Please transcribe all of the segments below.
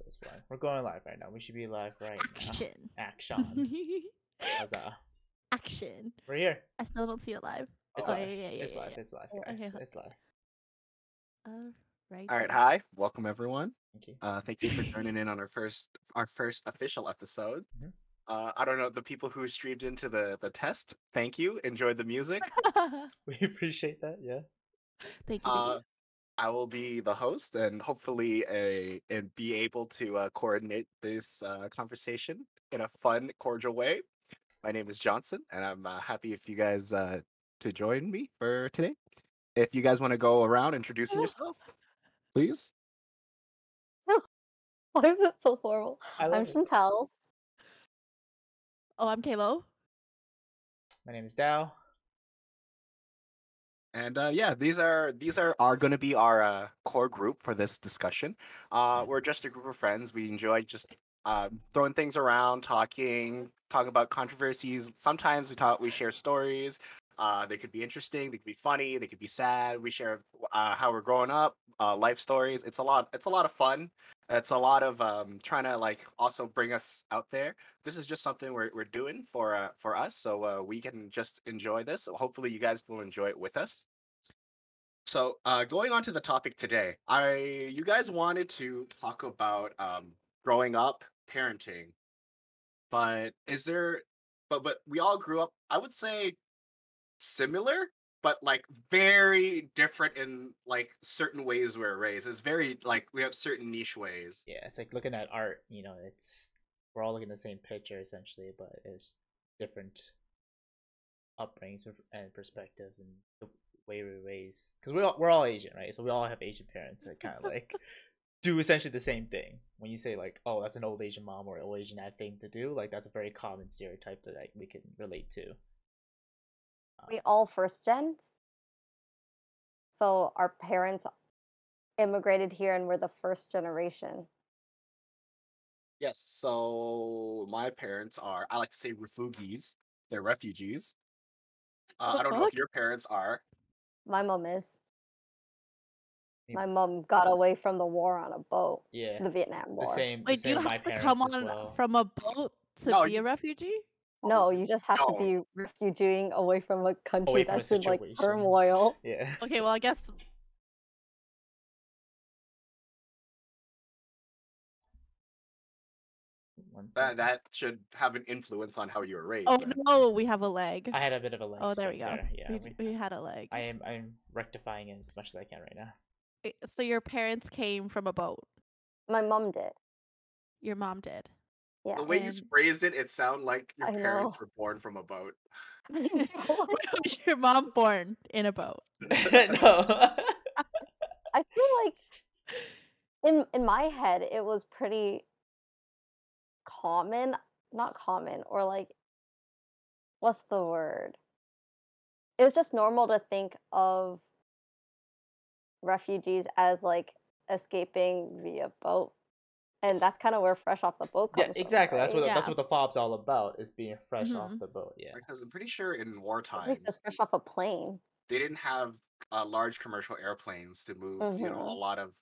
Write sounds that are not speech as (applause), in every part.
process one. We're going live right now. We should be live right Action. now. Action. Action. (laughs) Action. We're here. I still don't see it live. It's oh, live. yeah, yeah, yeah, it's yeah, live. yeah. It's live, Oh, guys. okay, It's live. All right. All right, hi, welcome everyone. Thank you. Uh, thank you for joining in on our first our first official episode. Mhm. Uh, I don't know the people who streamed into the the test. Thank you. Enjoyed the music. (laughs) We appreciate that. Yeah. (laughs) thank you. Uh, I will be the host and hopefully a and be able to uh, coordinate this uh, conversation in a fun, cordial way. My name is Johnson, and I'm uh, happy if you guys uh, to join me for today. If you guys want to go around introducing yourself, please. (laughs) Why is it so horrible? I I'm it. Chantel. oh, I'm Kalo. My name is Dao. And uh, yeah, these are these are are going to be our uh, core group for this discussion. Uh, we're just a group of friends. We enjoy just uh, throwing things around, talking, talking about controversies. Sometimes we talk, we share stories. Uh, they could be interesting, they could be funny, they could be sad. We share uh, how we're growing up, uh, life stories. It's a lot. It's a lot of fun. It's a lot of um, trying to like also bring us out there. This is just something we're, we're doing for uh, for us, so uh, we can just enjoy this. Hopefully, you guys will enjoy it with us. So, uh, going on to the topic today, I you guys wanted to talk about um, growing up, parenting, but is there? But but we all grew up. I would say similar, but like very different in like certain ways we're raised. It's very like we have certain niche ways. Yeah, it's like looking at art. You know, it's we're all looking at the same picture essentially, but it's different upbringings and perspectives and the way we raise. Because we're all, we're all Asian, right? So we all have Asian parents that kind of like do essentially the same thing. When you say like, "Oh, that's an old Asian mom or old Asian dad thing to do," like that's a very common stereotype that like we can relate to. We all first gens. So our parents immigrated here and we're the first generation. Yes. So my parents are. I like to say refugees. They're refugees. Uh, I don't know if (laughs) your parents are. My mom is. My mom got away from the war on a boat, Yeah, the Vietnam War. the same. the Wait, do you same my have to come on well. from a boat to No, be you- a refugee? No, you just have No. to be refugeeing away from a country Away from a that's in like situation. turmoil. (laughs) Yeah. Okay, well, I guess That that should have an influence on how you were raised. Oh then. no, we have a leg. I had a bit of a leg. Oh, there we go. start Yeah, we, we- we had a leg. I am I'm rectifying it as much as I can right now. Eh, so your parents came from a boat. My mom did. Your mom did. Yeah. The way you phrased it, it sounded like your I parents know. were born from a boat. (laughs) (laughs) (laughs) Was your mom born in a boat? no. I feel like in in my head it was pretty common, not common, or like what's the word? It was just normal to think of refugees as like escaping via boat. And that's kind of where fresh off the boat comes yeah, from, exactly. That's what right? the- that's what the fob's all about is being fresh off Mhm. the boat. Yeah. Because I'm pretty sure in At least wartime it's fresh off a plane. they didn't have uh, large commercial airplanes to move, you know, a Mhm. lot of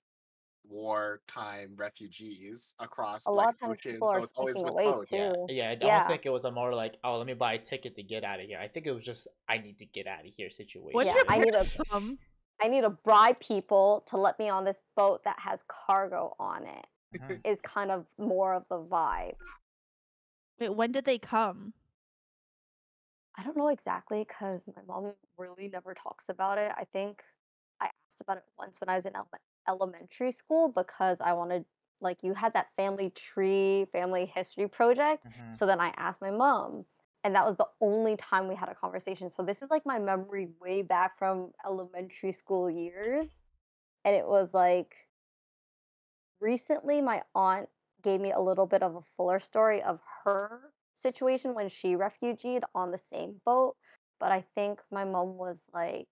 wartime refugees across A like lot of times oceans. people So are it's always sneaking with away boats. too. Yeah, yeah. I don't Yeah. think it was a more like, oh, let me buy a ticket to get out of here. I think it was just, I need to get out of here situation. Where'd Yeah, I need parents a- from? I need to bribe people to let me on this boat that has cargo on it. Mhm. Is kind of more of the vibe. Wait, when did they come? I don't know exactly because my mom really never talks about it. I think I asked about it once when I was in ele- elementary school because I wanted, like, you had that family tree, family history project. Mhm. So then I asked my mom, and that was the only time we had a conversation. So this is like my memory way back from elementary school years. And it was like recently my aunt gave me a little bit of a fuller story of her situation when she refugeed on the same boat. But I think my mom was like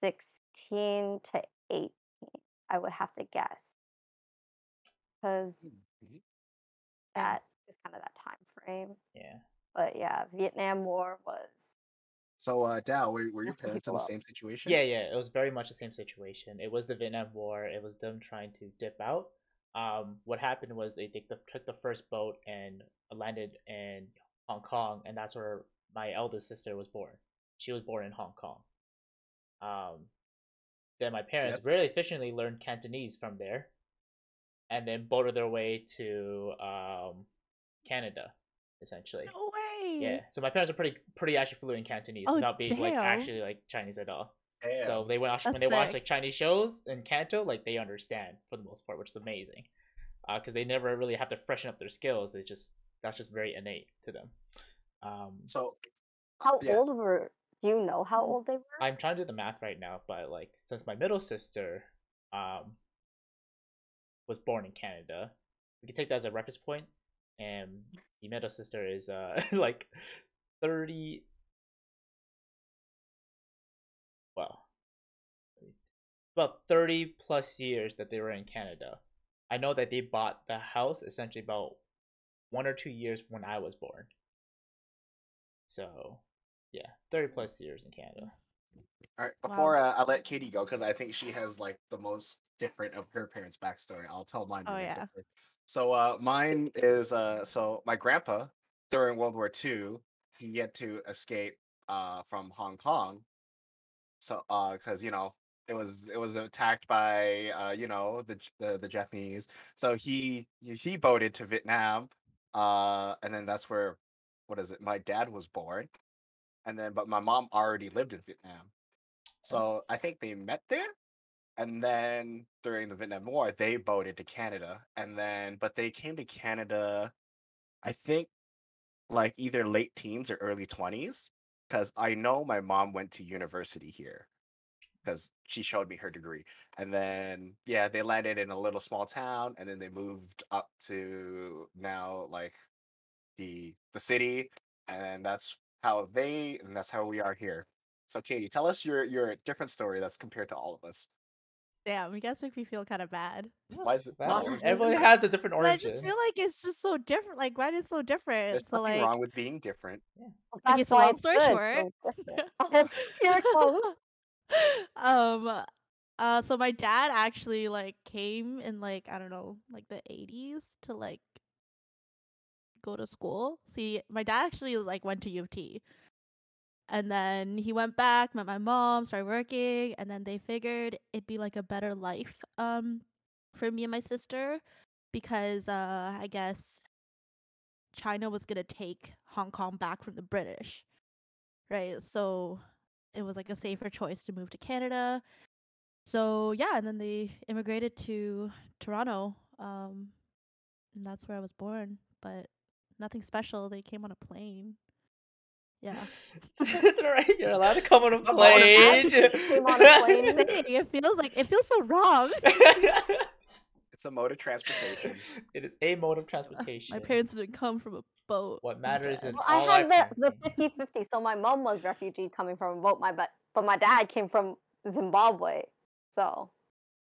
16 to 18, I would have to guess. Because Mhm. that is kind of that time frame. Yeah. But yeah, Vietnam War was So, uh, Dao, were, were your parents in the same situation? Yeah, yeah, it was very much the same situation. It was the Vietnam War. It was them trying to dip out. Um, what happened was they took the, took the first boat and landed in Hong Kong, and that's where my eldest sister was born. She was born in Hong Kong. Um, then my parents Yes. very efficiently learned Cantonese from there, and then boated their way to um, Canada, essentially. No way. Yeah, so my parents are pretty pretty actually fluent in Cantonese Oh, without being like actually like Chinese at all. Damn. So they watch when That's they watch like Chinese shows in Canto, like they understand for the most part, which is amazing. Because they never really have to freshen up their skills. They just that's just very innate to them. Um, So, How yeah. old were? Do you know how old they were? I'm trying to do the math right now, but like since my middle sister um was born in Canada, we can take that as a reference. And the middle sister is uh (laughs) like thirty. Well, about thirty plus years that they were in Canada. I know that they bought the house essentially about one or two years when I was born. So, yeah, thirty plus years in Canada. all right, Wow. before uh, I let Katie go, because I think she has like the most different of her parents' backstory, I'll tell mine. Oh, yeah. quickly. So, uh, mine is uh, so my grandpa during World War II, he had to escape uh from Hong Kong. So, uh, because you know it was it was attacked by uh you know the the, the Japanese. So he he boated to Vietnam, uh, and then that's where what is it? My dad was born, and then but my mom already lived in Vietnam. So I think they met there. And then during the Vietnam War, they boated to Canada. And then, but they came to Canada, I think like either late teens or early 20s. Because I know my mom went to university here because she showed me her degree. And then, yeah, they landed in a little small town and then they moved up to now like the the city. And that's how they, and that's how we are here. So, Katie, tell us your your different story that's compared to all of us. Damn, you guys make me feel kind of bad. Why is it? Wow, no, it's everybody different. has a different But I origin. just feel like it's just so different. Like, why is it so different? There's so nothing like, wrong with being different. Okay, That's so long story good, short- You're (laughs) (laughs) close. (laughs) um uh so my dad actually like came in like i don't know like the 80s to like go to school see my dad actually like went to u of t and then he went back met my mom started working and then they figured it'd be like a better life um for me and my sister because uh i guess china was gonna take hong kong back from the british right so it was like a safer choice to move to Canada. So yeah, and then they immigrated to Toronto. Um and that's where I was born, but nothing special. They came on a plane. Yeah. it's alright. You're allowed to come on a plane. (laughs) Came on a (laughs) plane. It feels like it feels so wrong. (laughs) It's a mode of transportation. it is a mode of transportation. My parents didn't come from a boat. What matters sad. is Well, I all had that the, the kind 50 50. So my mom was refugee coming from a boat, my but but my dad came from Zimbabwe. So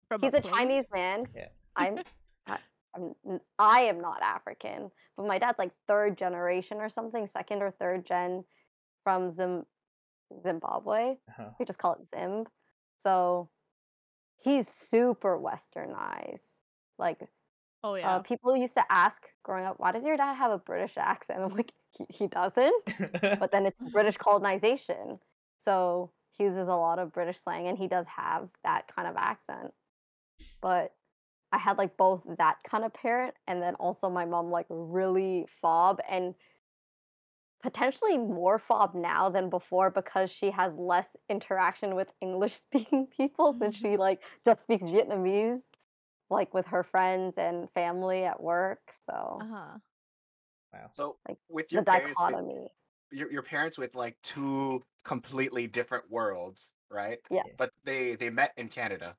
From he's a plane? Chinese man. Yeah. I'm, I, I'm n- I am not African, but my dad's like third generation or something, second or third gen from Zim, Zimbabwe. Uh-huh. We just call it Zimb. So he's super westernized. Like Oh yeah. uh, people used to ask growing up, why does your dad have a British accent? I'm like, he, he doesn't. (laughs) But then it's British colonization. So he uses a lot of British slang and he does have that kind of accent. But I had like both that kind of parent and then also my mom like really fob and potentially more fob now than before because she has less interaction with English (laughs) speaking people since Mhm. she like just speaks Vietnamese like with her friends and family at work. So Uh-huh. wow. So, Like, with the your parents, with, dichotomy. your, your parents with like two completely different worlds, right? Yeah. But they they met in Canada.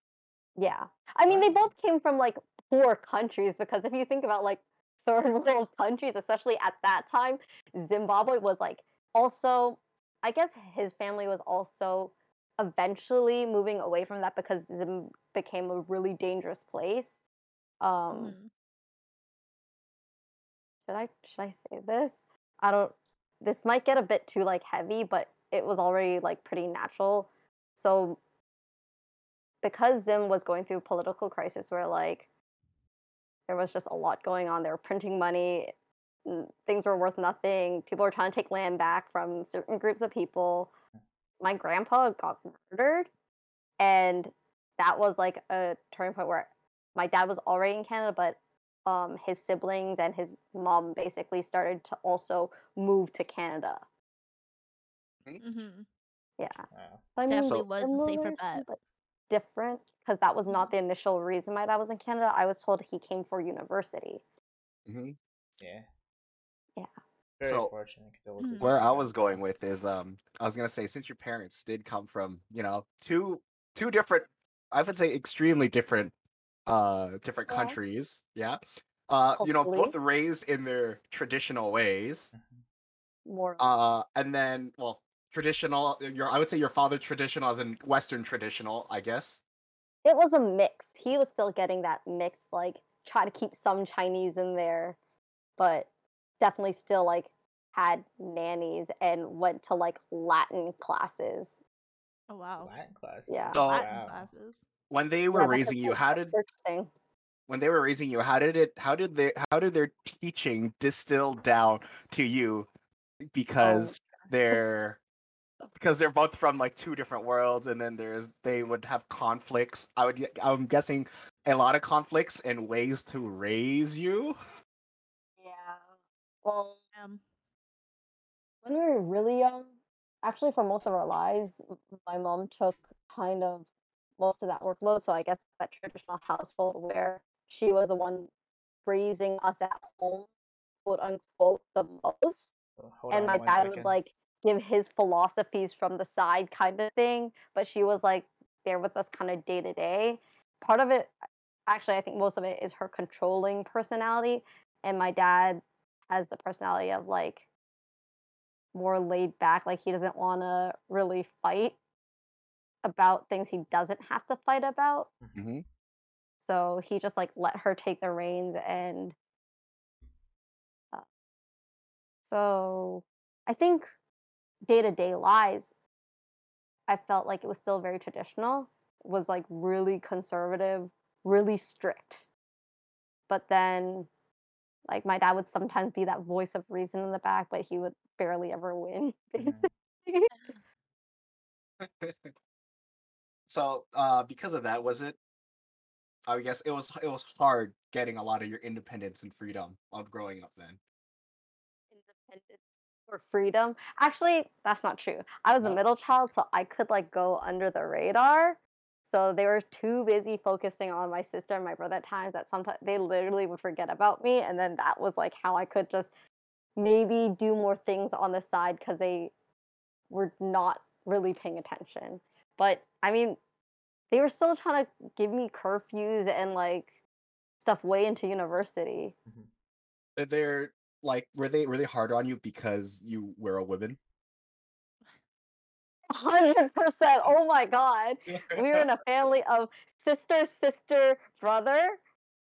Yeah. I mean, they both came from like poor countries because if you think about like third (laughs) world countries, especially at that time, Zimbabwe was like also, I guess his family was also eventually moving away from that because Zim became a really dangerous place. Um, Mhm. should I should I say this? I don't. This might get a bit too like heavy, but it was already like pretty natural. So because Zim was going through a political crisis where like there was just a lot going on. They were printing money, things were worth nothing. People were trying to take land back from certain groups of people. My grandpa got murdered, and that was like a turning point where my dad was already in Canada, but um, his siblings and his mom basically started to also move to Canada. Mm-hmm. Yeah. Wow. So, I mean, Definitely was a safer bet. But different because that was not the initial reason my dad was in Canada. I was told he came for university. hmm Yeah. Yeah. Very So, fortunate. Where I was going with is um I was gonna say since your parents did come from, you know, two two different I would say extremely different uh different Yeah. countries, yeah. Uh, you know, both raised in their traditional ways. Mhm. More. Uh and then well traditional your I would say your father traditional as in Western traditional, I guess. It was a mix. He was still getting that mix, like try to keep some Chinese in there, but definitely still like had nannies and went to like Latin classes. Oh wow. Latin classes. Yeah. So- Latin wow. classes. When they were that's a raising you, how did church thing? when they were raising you, how did it how did they how did their teaching distill down to you oh, because they're because they're both from like two different worlds and then there's they would have conflicts i would i'm guessing a lot of conflicts and ways to raise you Yeah. Well, Um, when we were really young, actually for most of our lives, my mom took kind of most of that workload. So I guess that traditional household where she was the one raising us at home, quote unquote, the most. Hold and on my dad second. would like give his philosophies from the side kind of thing. But she was like there with us kind of day to day. Part of it, actually, I think most of it is her controlling personality. And my dad has the personality of like more laid back. Like he doesn't want to really fight about things he doesn't have to fight about. mm-hmm. So he just like let her take the reins and uh, so I think day to day lives I felt like it was still very traditional, was like really conservative, really strict. But then like my dad would sometimes be that voice of reason in the back, but he would barely ever win. (laughs) Mhm. basically. (laughs) so uh because of that was it i guess it was it was hard getting a lot of your independence and freedom of growing up then independence or freedom. Actually, that's not true. I was a middle child, so I could like go under the radar. So they were too busy focusing on my sister and my brother at times that sometimes they literally would forget about me. And then that was like how I could just maybe do more things on the side because they were not really paying attention. But I mean, they were still trying to give me curfews and like stuff way into university. Uh, they're like were they were they hard on you because you were a woman (laughs) Hundred percent. Oh my god. We were in (laughs) a family of sister, sister, brother,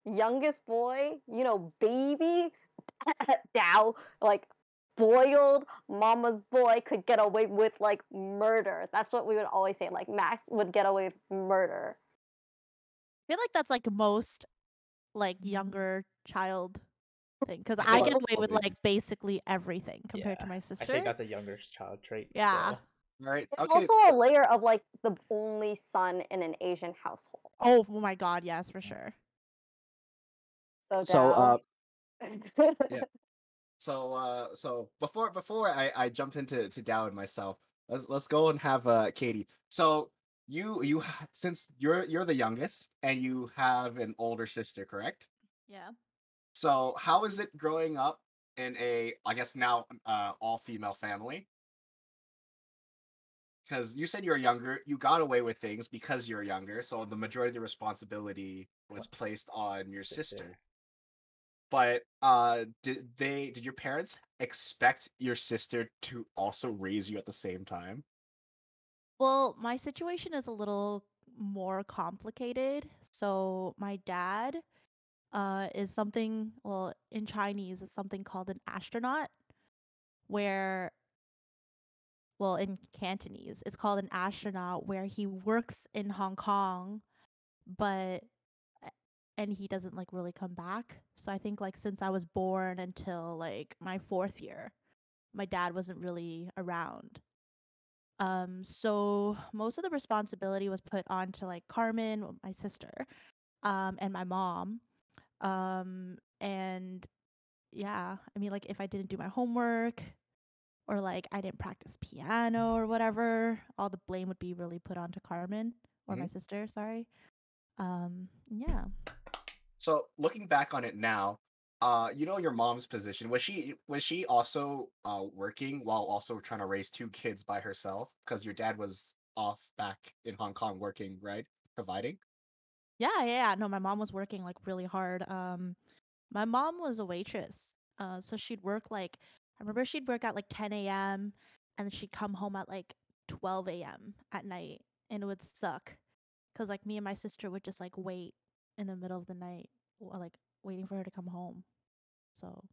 youngest boy, you know, baby, (laughs) Dao, like boiled mama's boy could get away with like murder. That's what we would always say. Like Max would get away with murder. I feel like that's like most like Mm-hmm. younger child thing because I I get away with like basically everything compared to Yeah, my I sister. think that's a younger child trait. Yeah. still. all right There's okay also a layer of like the only son in an Asian household. Oh, oh my god, yes, for sure. So, so uh Dao- yeah. (laughs) so uh so before before i i jumped into to dao and myself let's let's go and have uh katie so you you ha- since you're you're the youngest and you have an older sister correct Yeah. So how is it growing up in a i guess now uh all female family? Because you said you were younger you got away with things because you're younger so the majority of the responsibility was placed on your sister. But uh did they did your parents expect your sister to also raise you at the same time? Well, my situation is a little more complicated. So my dad uh is something well in Chinese it's something called an astronaut where well in Cantonese. It's called an astronaut where he works in Hong Kong, but and he doesn't like really come back. So I think like since I was born until like my fourth year, my dad wasn't really around. Um, so most of the responsibility was put onto like Carmen, my sister, um, and my mom. Um, and yeah, I mean, like if I didn't do my homework or like I didn't practice piano or whatever, all the blame would be really put onto Carmen or my sister, sorry. Um, yeah. So looking back on it now, uh, you know your mom's position. Was she was she also uh working while also trying to raise two kids by herself? Because your dad was off back in Hong Kong working, right? Providing. Yeah, yeah, yeah. No, my mom was working like really hard. Um, my mom was a waitress. Uh, so she'd work like I remember she'd work at like 10 a.m. and she'd come home at like 12 a.m. at night, and it would suck, cause like me and my sister would just like wait in the middle of the night, like waiting for her to come home. So,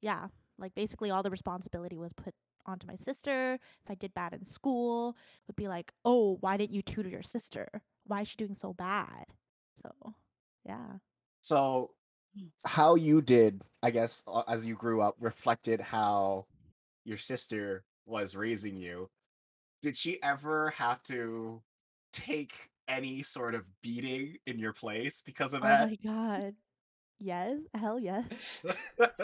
yeah, like basically all the responsibility was put onto my sister. If I did bad in school, it would be like, oh, why didn't you tutor your sister? Why is she doing so bad? So, yeah. So mm. how you did, I guess, as you grew up, reflected how your sister was raising you. Did she ever have to take any sort of beating in your place because of that? Oh that? my god. Yes, hell yes. (laughs)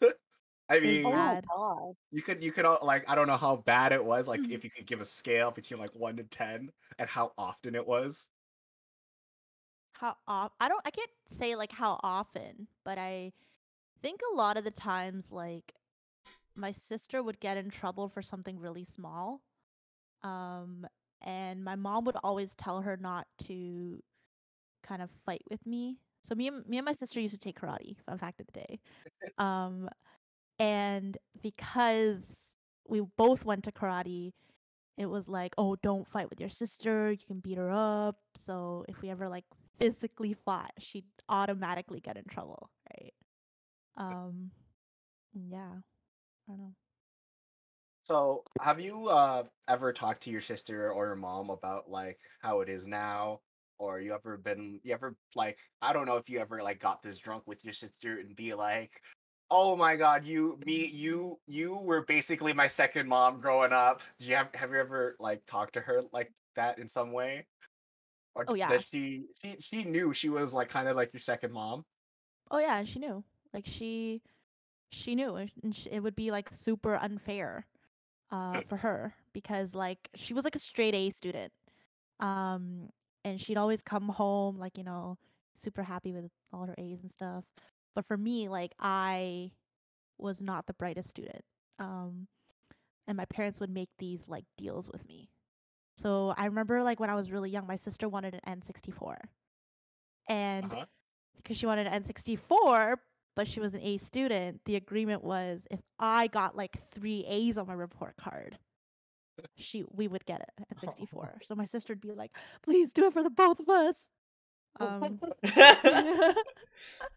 (laughs) I mean, Oh my god. you could you could all like I don't know how bad it was, like Mhm. if you could give a scale between like one to ten and how often it was. How off I don't I can't say like how often, but I think a lot of the times like my sister would get in trouble for something really small. Um and my mom would always tell her not to kind of fight with me. So me and me and my sister used to take karate, fun fact of the day. (laughs) Um and because we both went to karate, it was like, oh, don't fight with your sister. You can beat her up. So if we ever like physically fought, she'd automatically get in trouble, right? Um, yeah, I don't know. So, have you uh ever talked to your sister or your mom about like how it is now? Or you ever been you ever like I don't know if you ever like got this drunk with your sister and be like, "Oh my god, you me you you were basically my second mom growing up." Do you have have you ever like talked to her like that in some way? Or Oh yeah, does she she she knew she was like kind of like your second mom? oh yeah, and she knew. Like she, she knew, and sh- and sh- it would be like super unfair, uh, for her because like she was like a straight A student, um, and she'd always come home like you know super happy with all her A's and stuff. But for me, like I was not the brightest student. Um, and my parents would make these like deals with me. So I remember like when I was really young, my sister wanted an N64. And Uh-huh. because she wanted an N64, but she was an A student, the agreement was if I got like three A's on my report card, (laughs) she we would get it at 64. So my sister would be like, please do it for the both of us. Um, (laughs)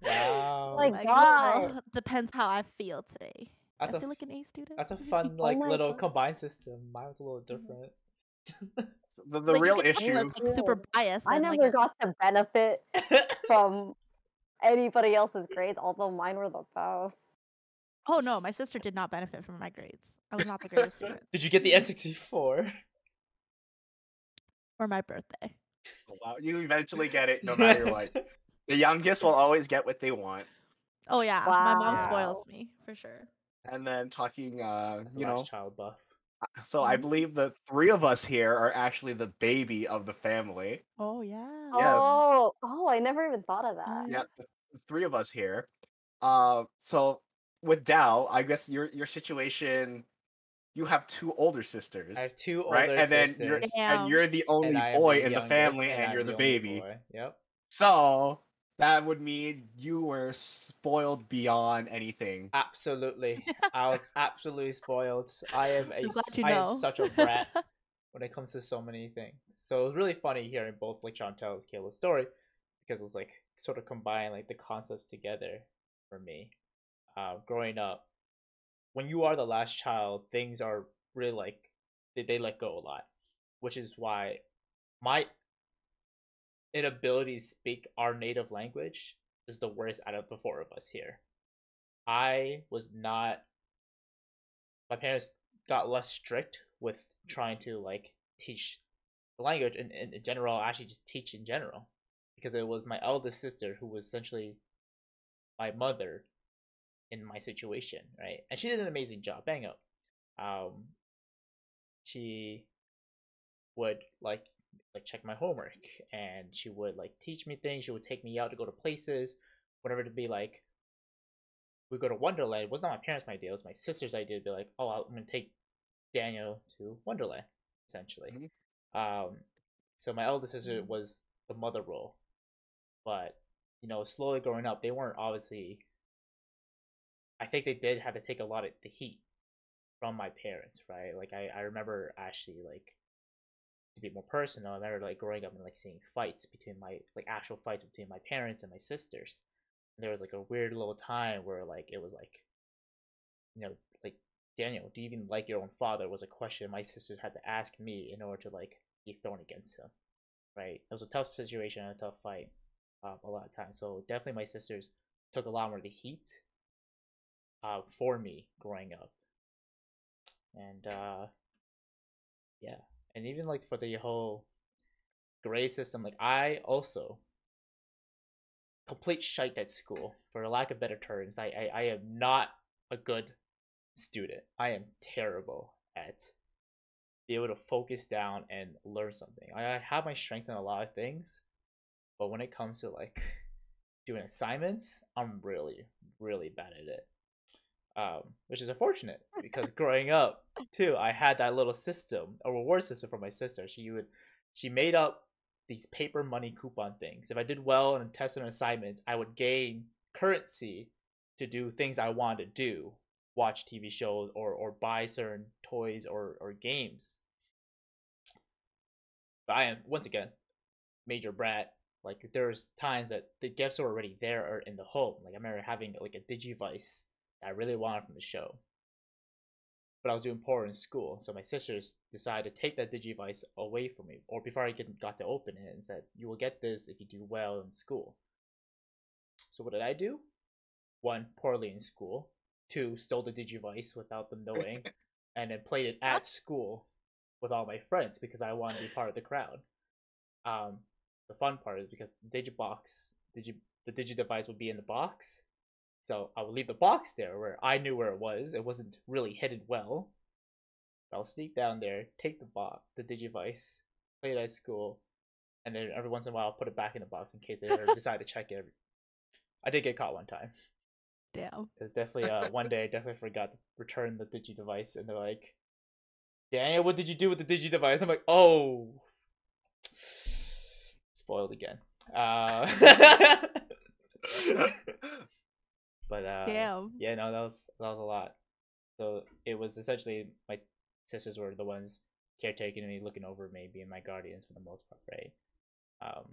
wow. (laughs) My like, God. well, depends how I feel today. That's I a feel like an A student. That's a (laughs) fun Oh like my little God. combined system. Mine was a little Mhm. different. The the But real issue that's like super biased. I and, never like, a- got to benefit from anybody else's grades, although mine were the best. Oh no, my sister did not benefit from my grades. I was not the greatest student. Did you get the N64? For my birthday. Oh, wow, you eventually get it no matter what. (laughs) The youngest will always get what they want. Oh yeah, my mom Wow. spoils me for sure. And then talking, uh, That's a you last know, child buff. uh, so I Mhm. believe the three of us here are actually the baby of the family. Oh yeah. Yes. Oh, oh, I never even thought of that. Mm. Yeah, the the three of us here. Uh, so with Dao, I guess your your situation, you have two older sisters, I have two older right? And then you're Damn. and you're the only and I am boy the in the family, and, I'm you're the, only baby. boy. Yep. So that would mean you were spoiled beyond anything. Absolutely. (laughs) I was absolutely spoiled. I am a I'm glad you I am such a brat when it comes to so many things. So it was really funny hearing both like Chantel's Caleb's story because it was like sort of combine like the concepts together for me. Uh, growing up, when you are the last child, things are really like they, they let go a lot, which is why my inability to speak our native language is the worst out of the four of us here. I was not. My parents got less strict with trying to like teach the language and in, in general, actually just teach in general, because it was my eldest sister who was essentially my mother in my situation, right? And she did an amazing job. Bang up. Um, she would like like check my homework and she would like teach me things she would take me out to go to places whatever to be like we go to wonderland it was not my parents my idea it was my sister's idea to be like oh i'm gonna take daniel to wonderland essentially Mhm. um so my eldest sister was the mother role but you know slowly growing up they weren't obviously i think they did have to take a lot of the heat from my parents right like i, I remember actually like to be more personal, I remember like growing up and like seeing fights between my like actual fights between my parents and my sisters. And there was like a weird little time where like it was like you know, like Daniel, do you even like your own father was a question my sisters had to ask me in order to like be thrown against him. Right? It was a tough situation and a tough fight um, a lot of times. So definitely my sisters took a lot more of the heat uh, for me growing up. And uh yeah. And even like for the whole grade system like i also complete shite at school for lack of better terms. I, I i am not a good student. I am terrible at be able to focus down and learn something. I, I have my strengths in a lot of things but when it comes to like doing assignments i'm really really bad at it um, which is unfortunate because growing up too, I had that little system, a reward system for my sister. She would, she made up these paper money coupon things. If I did well in tests and assignments, I would gain currency to do things I wanted to do, watch TV shows or or buy certain toys or or games. But I am once again major brat. Like there's times that the gifts are already there or in the home. Like I remember having like a Digivice I really wanted from the show. But I was doing poor in school, so my sisters decided to take that Digivice away from me, or before I get, got to open it, and said, "You will get this if you do well in school." So what did I do? One, poorly in school. Two, stole the Digivice without them knowing, (laughs) and then played it at school with all my friends because I wanted to be part of the crowd. Um, the fun part is because Digibox, Digi, the Digidevice would be in the box, so I would leave the box there where I knew where it was. It wasn't really hidden well. I'll sneak down there, take the box, the Digivice, play it at school, and then every once in a while I'll put it back in the box in case they ever (laughs) decide to check it. I did get caught one time. Damn. It's definitely uh one day I definitely forgot to return the Digi device and they're like, Daniel, what did you do with the Digi device? I'm like, oh (sighs) spoiled again. Uh (laughs) (laughs) but uh Damn. yeah, no, that was that was a lot. So it was essentially my sisters were the ones caretaking me, looking over me, being my guardians for the most part, right? Um,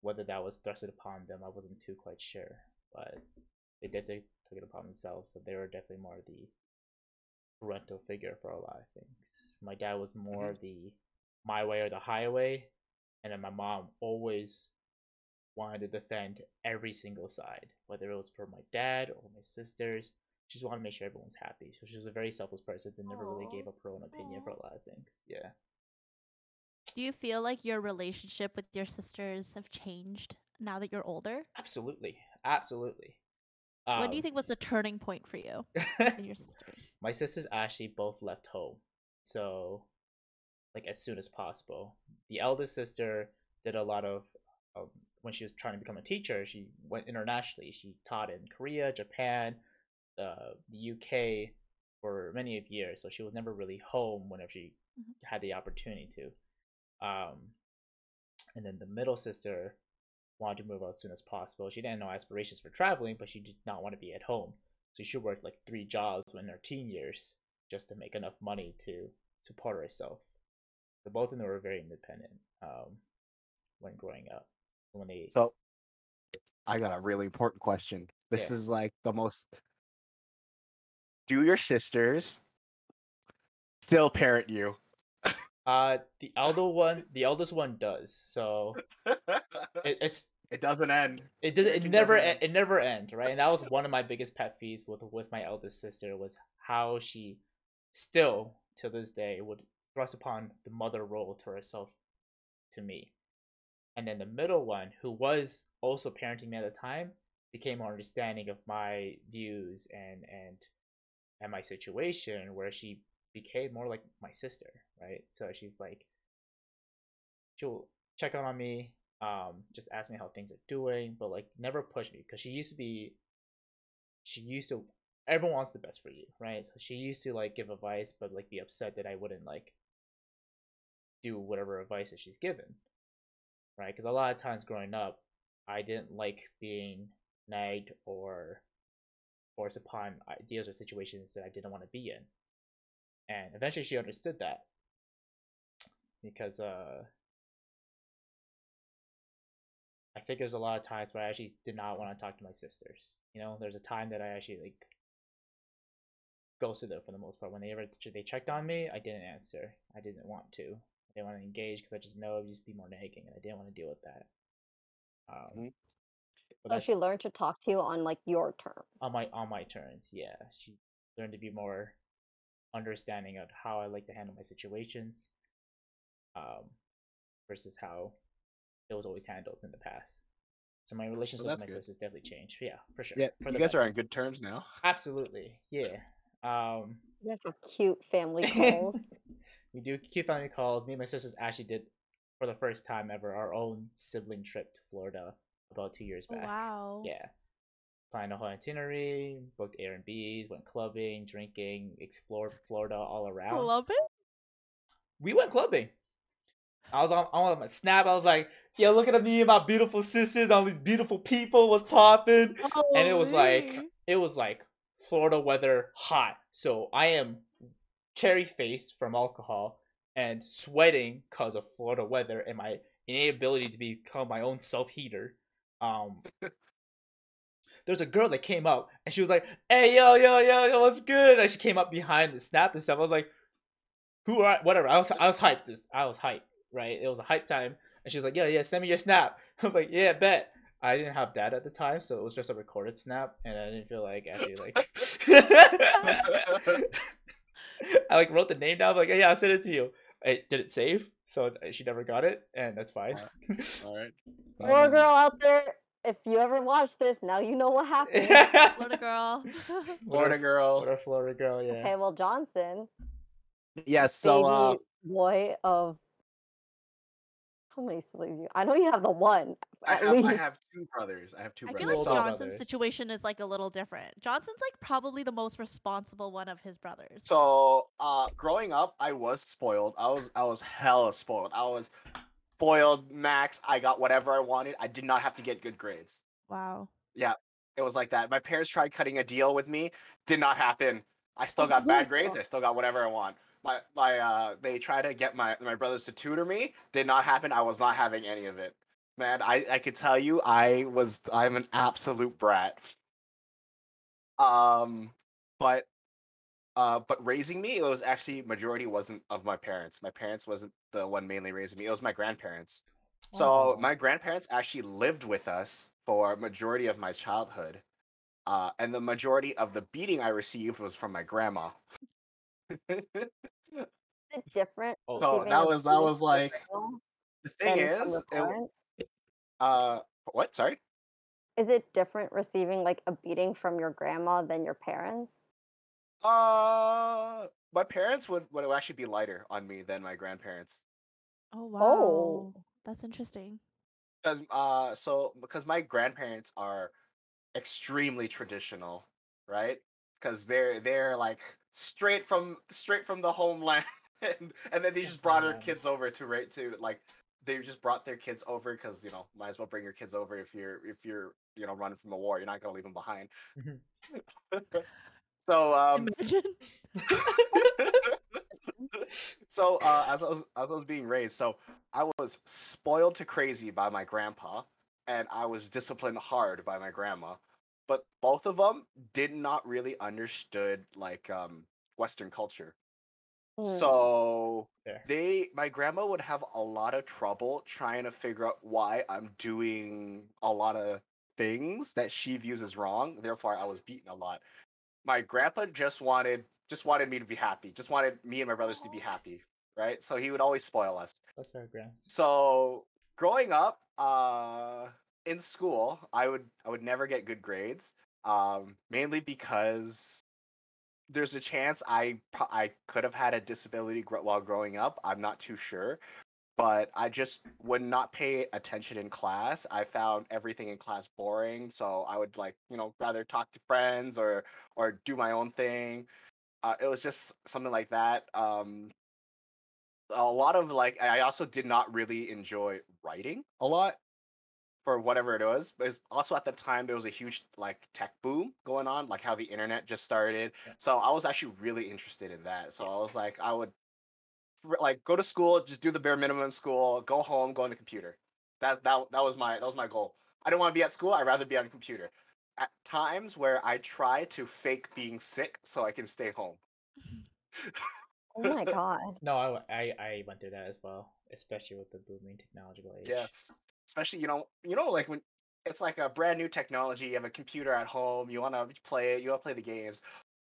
whether that was thrusted upon them, I wasn't too quite sure, but they did take, took it upon themselves, so they were definitely more the parental figure for a lot of things. My dad was more the my way or the highway, and then my mom always wanted to defend every single side, whether it was for my dad or my sisters. She just wanted to make sure everyone's happy. So she was a very selfless person that never really gave up her own opinion for a lot of things. Yeah. Do you feel like your relationship with your sisters have changed now that you're older? Absolutely. Absolutely. what do you Um, think was the turning point for you (laughs) and your sisters? my sisters actually both left home so like as soon as possible the eldest sister did a lot of um, when she was trying to become a teacher she went internationally she taught in korea japan uh, the uk for many of years so she was never really home whenever she Mhm. had the opportunity to um, and then the middle sister wanted to move out as soon as possible she didn't know aspirations for traveling but she did not want to be at home so she worked like three jobs in her teen years just to make enough money to support herself. So both of them were very independent um, when growing up. So, I got a really important question. This Yeah. is like the most. Do your sisters still parent you. Uh, the elder (laughs) one, the eldest one does. So (laughs) it, it's it doesn't end. it did it Parenting never doesn't e- end. it never end right and that was one of my biggest pet peeves with with my eldest sister was how she still to this day would thrust upon the mother role to herself to me and then the middle one who was also parenting me at the time became more understanding of my views and and and my situation where she became more like my sister right? So she's like she'll check on me um just ask me how things are doing but like never push me because she used to be she used to everyone wants the best for you right? So she used to like give advice but like be upset that i wouldn't like do whatever advice that she's given right because a lot of times growing up i didn't like being nagged or forced upon ideas or situations that i didn't want to be in and eventually she understood that because uh I think there's a lot of times where I actually did not want to talk to my sisters. You know, there's a time that I actually like ghosted them for the most part. When they ever they checked on me, I didn't answer. I didn't want to. I didn't want to engage because I just know it would just be more nagging, and I didn't want to deal with that. Um, Mhm. but So she learned to talk to you on like your terms. on my on my turns. Yeah, she learned to be more understanding of how I like to handle my situations, um, versus how it was always handled in the past. So my relationship with my good. sisters definitely changed. Yeah, for sure. Yeah, for you the guys are on good terms now. absolutely yeah. Um, You guys have cute family (laughs) calls. We do cute family calls. Me and my sisters actually did for the first time ever our own sibling trip to Florida about two years Oh, back. wow. Yeah. Planned a whole itinerary, booked Airbnbs, went clubbing, drinking, explored Florida all around. It. we went clubbing. I was on, on my snap. I was like, "Yo, look at me and my beautiful sisters, all these beautiful people was popping." and it was like it was like Florida weather hot. So I am cherry face from alcohol and sweating because of Florida weather and my inability to become my own self heater. Um (laughs) there's a girl that came up and she was like, Hey yo yo yo yo what's good? And she came up behind and snapped and stuff. I was like, Who are whatever. I was I was hyped. I was hyped, right? It was a hype time. And she was like, Yeah, yeah, send me your snap. (laughs) I was like, Yeah, bet. I didn't have that at the time, so it was just a recorded snap, and I didn't feel like actually like. (laughs) (laughs) I like wrote the name down, like yeah, I'll send it to you. I did it save, so she never got it, and that's fine. All right. Poor Um, girl out there, if you ever watch this, now you know what (laughs) happened. Florida girl. (laughs) Florida girl. What Florida girl, yeah. Okay, well, Johnson, Yes. So uh, baby boy of how many siblings you? I know you have the one. I At have I have two brothers. I have two I feel like Johnson's brothers. situation is like a little different. Johnson's like probably the most responsible one of his brothers. so uh, growing up, I was spoiled. I was I was hella spoiled. I was spoiled max. I got whatever I wanted. I did not have to get good grades. wow. Yeah, it was like that. My parents tried cutting a deal with me. Did not happen. I still got bad grades. I still got whatever I want. My my uh they tried to get my my brothers to tutor me. Did not happen. I was not having any of it. Man, I I could tell you I was I'm an absolute brat. Um but uh but raising me it was actually majority wasn't of my parents. My parents wasn't the one mainly raising me. It was my grandparents. So my grandparents actually lived with us for majority of my childhood. Uh, and the majority of the beating I received was from my grandma. Is it different? Oh, So receiving that a was- that was like- grandma the thing than from is, your it, parents? uh, what? Sorry. Is it different receiving like a beating from your grandma than your parents? Uh, my parents would would actually be lighter on me than my grandparents. Oh wow. Oh. That's interesting. Because uh, so because my grandparents are extremely traditional, right? Because they're they're like straight from straight from the homeland, and, (laughs) and then they just brought their kids over to right to like they just brought their kids over because you know might as well bring your kids over if you're if you're you know running from a war, you're not gonna leave them behind. Mhm. (laughs) so um, Imagine. (laughs) so uh, as I was as I was being raised, so I was spoiled to crazy by my grandpa, and I was disciplined hard by my grandma. But both of them did not really understood like um, Western culture. Mm. So they my grandma would have a lot of trouble trying to figure out why I'm doing a lot of things that she views as wrong. Therefore, I was beaten a lot. My grandpa just wanted just wanted me to be happy. Just wanted me and my brothers to be happy, right? So he would always spoil us. That's Grams. So growing up, uh, in school, I would I would never get good grades, um, mainly because there's a chance I I could have had a disability while growing up. I'm not too sure, but I just would not pay attention in class. I found everything in class boring, so I would like you know rather talk to friends or or do my own thing. Uh, it was just something like that. Um, a lot of like I also did not really enjoy writing a lot for whatever it was. But it's also at the time there was a huge like tech boom going on, like how the internet just started. Yeah. So I was actually really interested in that. So I was like, I would like go to school, just do the bare minimum school, go home, go on the computer. That that that was my that was my goal. I didn't want to be at school. I'd rather be on the computer. At times where I try to fake being sick so I can stay home. (laughs) (laughs) Oh my god. No, I I went through that as well, especially with the booming technological age. Yeah, especially you know you know like when it's like a brand new technology. You have a computer at home. You want to play it. You want to play the games.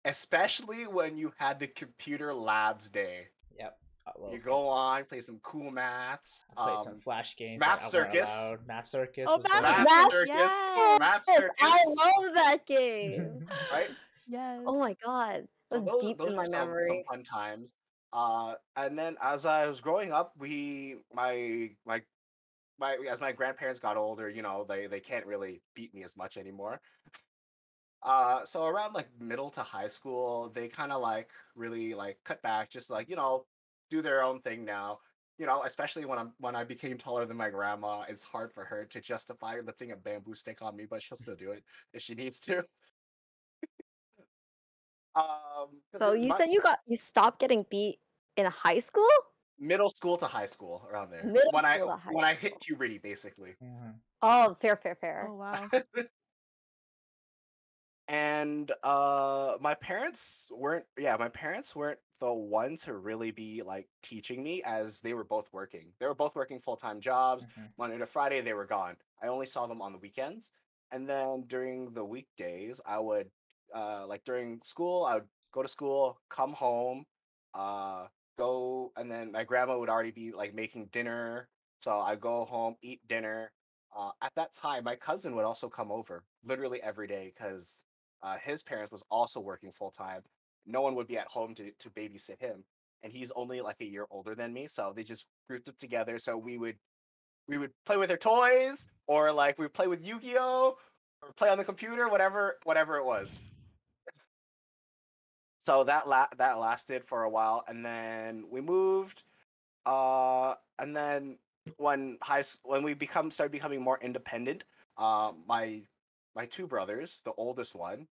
Especially when you had the computer labs day. Yep. Well, You go on, play some cool maths. I played some um, Flash games. Math that weren't Circus. Math Circus. Oh, was Math Math Math- Circus. yes. Math Circus. I love that game. (laughs) right? Yes. Oh my god. So That's those, deep those in my some, some memory. fun times. Uh, and then as I was growing up, we my my my as my grandparents got older, you know, they they can't really beat me as much anymore. Uh, so around like middle to high school, they kind of like really like cut back, just like you know, do their own thing now. You know, especially when I'm when I became taller than my grandma, it's hard for her to justify lifting a bamboo stick on me, but she'll still do it if she needs to. (laughs) um, So you my- said you got you stopped getting beat in high school? Middle school to high school around there. Middle when I school to high when I hit puberty, basically. Mhm. Oh, fair, fair, fair. Oh wow. (laughs) and uh my parents weren't yeah my parents weren't the ones to really be like teaching me as they were both working they were both working full-time jobs Mhm. monday to friday they were gone i only saw them on the weekends and then during the weekdays i would uh like during school i would go to school come home uh go and then my grandma would already be like making dinner so i'd go home eat dinner uh, at that time my cousin would also come over literally every day because uh, his parents was also working full time. No one would be at home to, to babysit him, and he's only like a year older than me. So they just grouped up together. So we would we would play with their toys, or like we would play with Yu Gi Oh, or play on the computer, whatever whatever it was. So that la- that lasted for a while, and then we moved. Uh, and then when high when we become started becoming more independent, uh, my my two brothers, the oldest one,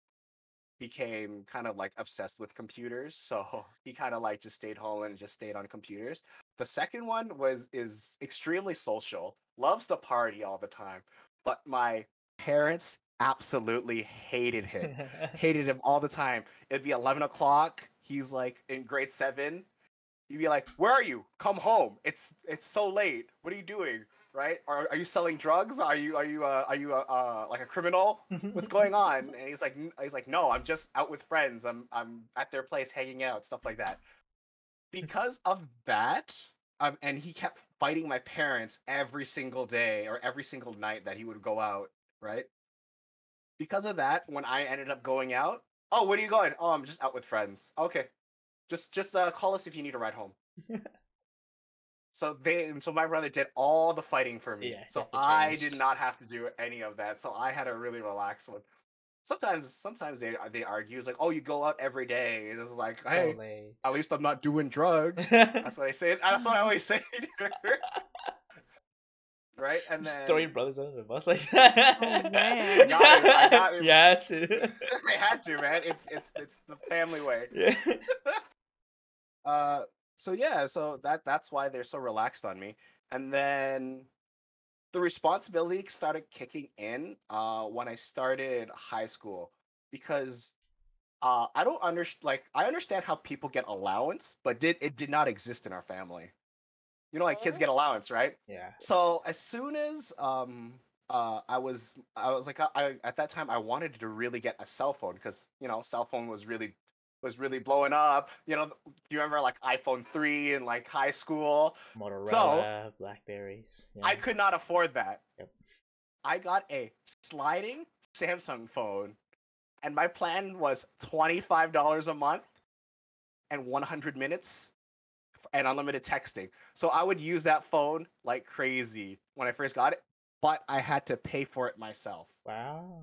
became kind of like obsessed with computers. So (laughs) he kind of like just stayed home and just stayed on computers. The second one was is extremely social, loves to party all the time. But my parents absolutely hated him. (laughs) hated him all the time. It'd be eleven o'clock. He's like in grade seven. He'd be like, "Where are you? Come home. It's it's so late. What are you doing? Right? Are, are you selling drugs? Are you are you uh, are you uh, uh, like a criminal? What's (laughs) going on?" And he's like, he's like, "No, I'm just out with friends. I'm I'm at their place hanging out, stuff like that." Because of that, um, and he kept fighting my parents every single day or every single night that he would go out. Right? Because of that, when I ended up going out, oh, where are you going? Oh, I'm just out with friends. Okay, just just uh, call us if you need a ride home. (laughs) so they, so my brother did all the fighting for me. Yeah, so I did not have to do any of that. So I had a really relaxed one. Sometimes, sometimes they they argue it's like, oh, you go out every day. It's like, hey, late. at least I'm not doing drugs. (laughs) That's what I say. That's what I always (laughs) say. Right, and Just then throw your brothers under the bus like that. Oh, man. Got it, I got it. Yeah, too. I (laughs) had to, man. It's it's it's the family way. yeah. (laughs) Uh, so yeah, so that that's why they're so relaxed on me. And then the responsibility started kicking in uh when I started high school because uh, I don't understand. Like, I understand how people get allowance, but did it did not exist in our family. You know, like kids get allowance, right? Yeah. So as soon as um uh I was I was like I, I at that time I wanted to really get a cell phone because you know cell phone was really was really blowing up. You know, you remember like iPhone three in like high school? Motorola, Blackberries. I could not afford that. Yep. I got a sliding Samsung phone, and my plan was twenty five dollars a month and one hundred minutes and unlimited texting. So I would use that phone like crazy when I first got it, but I had to pay for it myself. Wow.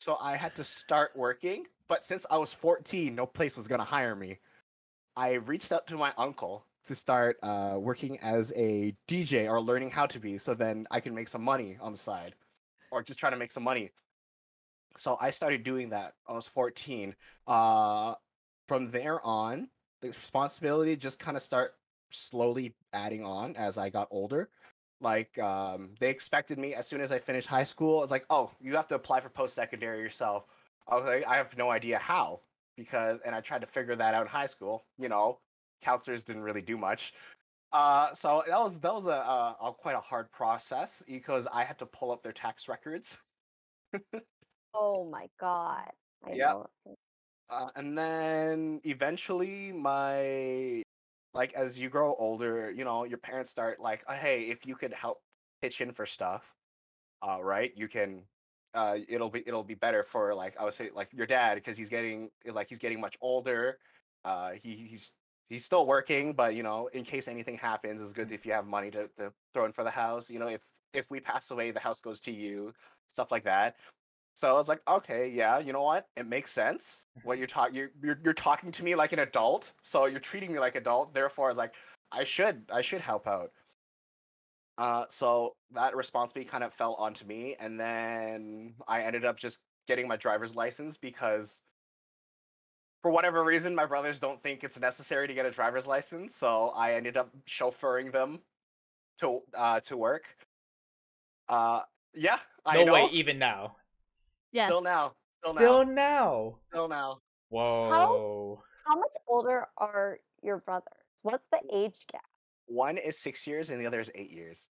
So I had to start working. But since I was 14, no place was gonna hire me. I reached out to my uncle to start uh, working as a DJ or learning how to be, so then I can make some money on the side, or just try to make some money. So I started doing that. I was 14. Uh, from there on, the responsibility just kind of start slowly adding on as I got older. Like um, they expected me as soon as I finished high school. It's like, oh, you have to apply for post secondary yourself. I was like, I have no idea how because, and I tried to figure that out in high school. You know, counselors didn't really do much. Uh, so that was that was a, a, a quite a hard process because I had to pull up their tax records. (laughs) Oh my god. I Yep. know. Uh, and then eventually my like as you grow older you know your parents start like "Oh, hey if you could help pitch in for stuff uh right you can uh it'll be it'll be better for like i would say like your dad because he's getting like he's getting much older uh he, he's he's still working but you know in case anything happens it's good if you have money to, to throw in for the house you know if if we pass away the house goes to you stuff like that so I was like, okay, yeah, you know what? It makes sense. What you're talking, you're, you're you're talking to me like an adult, so you're treating me like adult. Therefore, I was like, I should I should help out. Uh, so that responsibility kind of fell onto me, and then I ended up just getting my driver's license because, for whatever reason, my brothers don't think it's necessary to get a driver's license. So I ended up chauffeuring them to uh to work. Uh, yeah, I No know. way, even now. Yes. Still now. Still, Still now. now. Still now. Whoa. How how much older are your brothers? What's the age gap? One is six years and the other is eight years.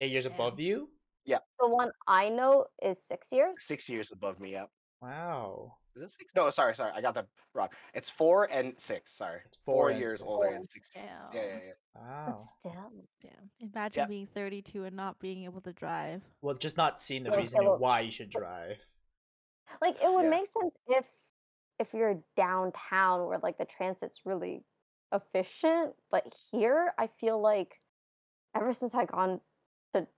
Eight years Damn. above you? Yeah. The one I know is six years. Six years above me. Yep. Wow. Is it six? No, sorry, sorry. I got that wrong. It's four and six. Sorry. It's four, four years six. older Oh, and six. Yeah, damn. yeah, yeah. But Wow. still. Damn. Imagine Yep. being 32 and not being able to drive. Well, just not seeing the Yeah, reasoning why you should drive. Like it would Yeah. make sense if if you're downtown where like the transit's really efficient, but here I feel like ever since I gone to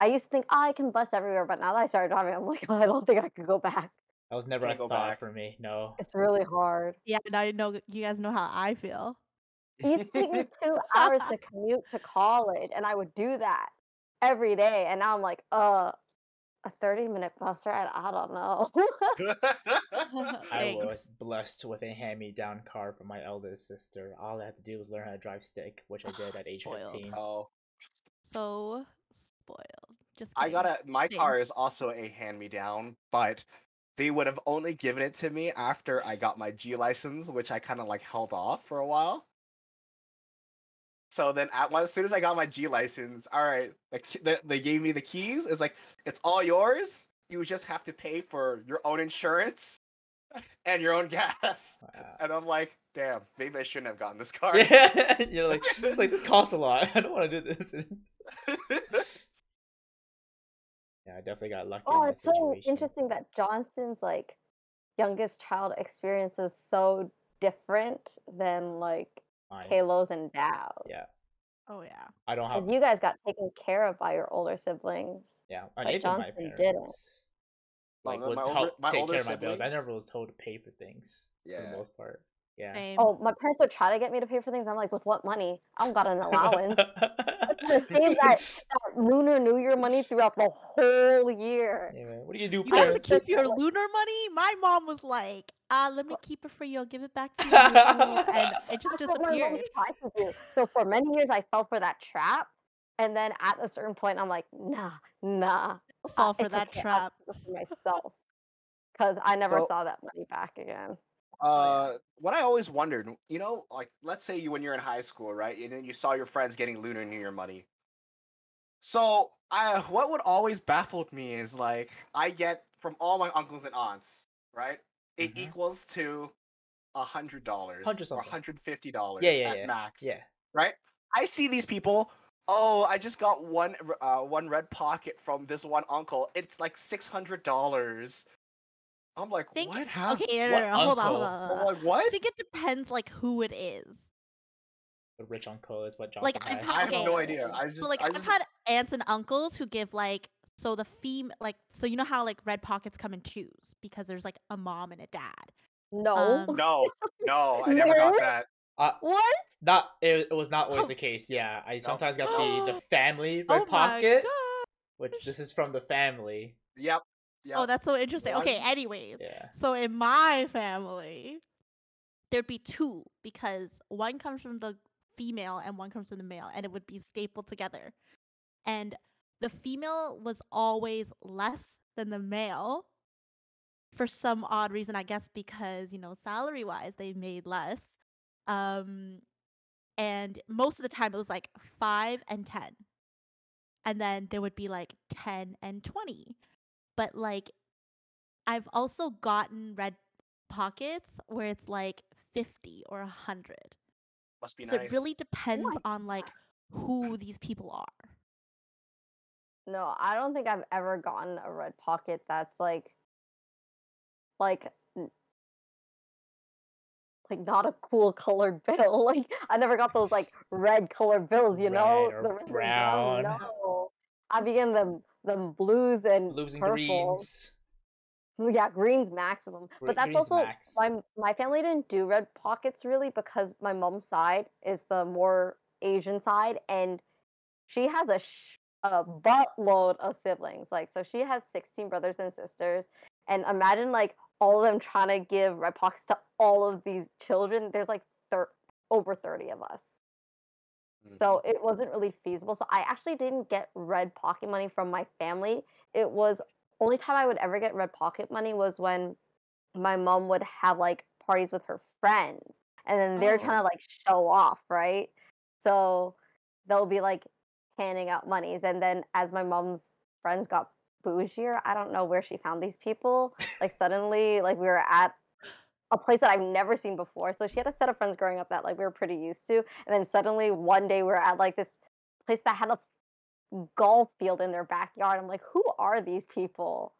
I used to think oh, I can bus everywhere, but now that I started driving, I'm like, (laughs) I don't think I could go back. That was never a Can't go thought back. for me. No. It's really hard. Yeah, now you know you guys know how I feel. It used to take me (laughs) two hours to commute to college, and I would do that every day. And now I'm like, uh, a 30 minute bus ride? I don't know. (laughs) I was blessed with a hand-me-down car from my eldest sister. All I had to do was learn how to drive stick, which I ah, did at age Spoiled. 15. oh, So spoiled. Just I got a. My Same. car is also a hand me down, but they would have only given it to me after I got my G license, which I kind of like held off for a while. So then, at, well, as soon as I got my G license, all right, the, the, they gave me the keys. It's like it's all yours. You just have to pay for your own insurance (laughs) and your own gas. Wow. And I'm like, damn, maybe I shouldn't have gotten this (laughs) car. Yeah, (laughs) you're like, it's like this costs a lot. I don't want to do this. yeah, I definitely got lucky. oh, in that it's so interesting that Johnson's like youngest child experience is so different than like Mine. Kalo's and Dao's. Yeah, Oh yeah. I don't have. You guys got taken care of by your older siblings. Yeah, I like needed my Johnson didn't. Like, no, would my older- help my take older care of my bills. I never was told to pay for things Yeah. for the most part. Yeah. Same. Oh, my parents would try to get me to pay for things. I'm like, with what money? I don't got an allowance. I'm trying to (laughs) save that, that Lunar New Year money throughout the whole year. Yeah, man. What do you do You got to keep your lunar money. My mom was like, "Uh, let me keep it for you. I'll give it back to you," and it just That's what my mom disappeared. tried to do. So for many years, I fell for that trap. And then at a certain point, I'm like, nah, nah. I'll fall I for that took it out trap. for myself. Because I never So- saw that money back again. Uh, what I always wondered, you know, like let's say you when you're in high school, right, and then you saw your friends getting Lunar New Year money. So, I what would always baffled me is like I get from all my uncles and aunts, right? It Mhm. equals to a hundred dollars Hundred or hundred fifty dollars Yeah, yeah, at yeah. max, Yeah. right? I see these people. Oh, I just got one uh, one red pocket from this one uncle. It's like six hundred dollars. I'm like, Think- what happened? Okay, no, no, What no, hold on, hold on. I'm hold on. like, what? I think it depends like who it is. The rich uncle is what Johnson Like, I've had. had- I have no idea. I just, so like I I've just, had aunts and uncles who give like so the fem like so you know how like red pockets come in twos because there's like a mom and a dad. No. Um, no, no, I never got that. Uh, What? not it, it was not always Oh. the case. Yeah, I sometimes got the the (gasps) family red oh pocket, my god. which this is from the family. Yep, yep. Oh, that's so interesting. Okay, anyways. Yeah. So in my family, there'd be two because one comes from the female and one comes from the male, and it would be stapled together. And the female was always less than the male for some odd reason, I guess because, you know, salary wise, they made less. Um, and most of the time it was like five and 10. And then there would be like 10 and 20. But like, I've also gotten red pockets where it's like 50 or 100. Must be so nice. it really depends my on like who these people are. No, I don't think I've ever gotten a red pocket that's like like like not a cool colored (laughs) bill. Like I never got those like red colored bills, you know? Red or The red and brown. No. I begin them them blues and Blues and purples. greens. Yeah, greens maximum. Gre- But that's greens also max. my my family didn't do red pockets really because my mom's side is the more Asian side, and she has a sh- a buttload of siblings. Like, so she has sixteen brothers and sisters, and imagine like all of them trying to give red pockets to all of these children. There's like thir- over thirty of us. So mm-hmm. it wasn't really feasible. So I actually didn't get red pocket money from my family. It was only time I would ever get red pocket money was when my mom would have like parties with her friends and then they're trying oh. to like show off, right? So they'll be like handing out monies and then as my mom's friends got bougier, I don't know where she found these people. Like suddenly like we were at a place that I've never seen before. So she had a set of friends growing up that like we were pretty used to. And then suddenly one day we're at like this place that had a golf field in their backyard. I'm like, who are these people?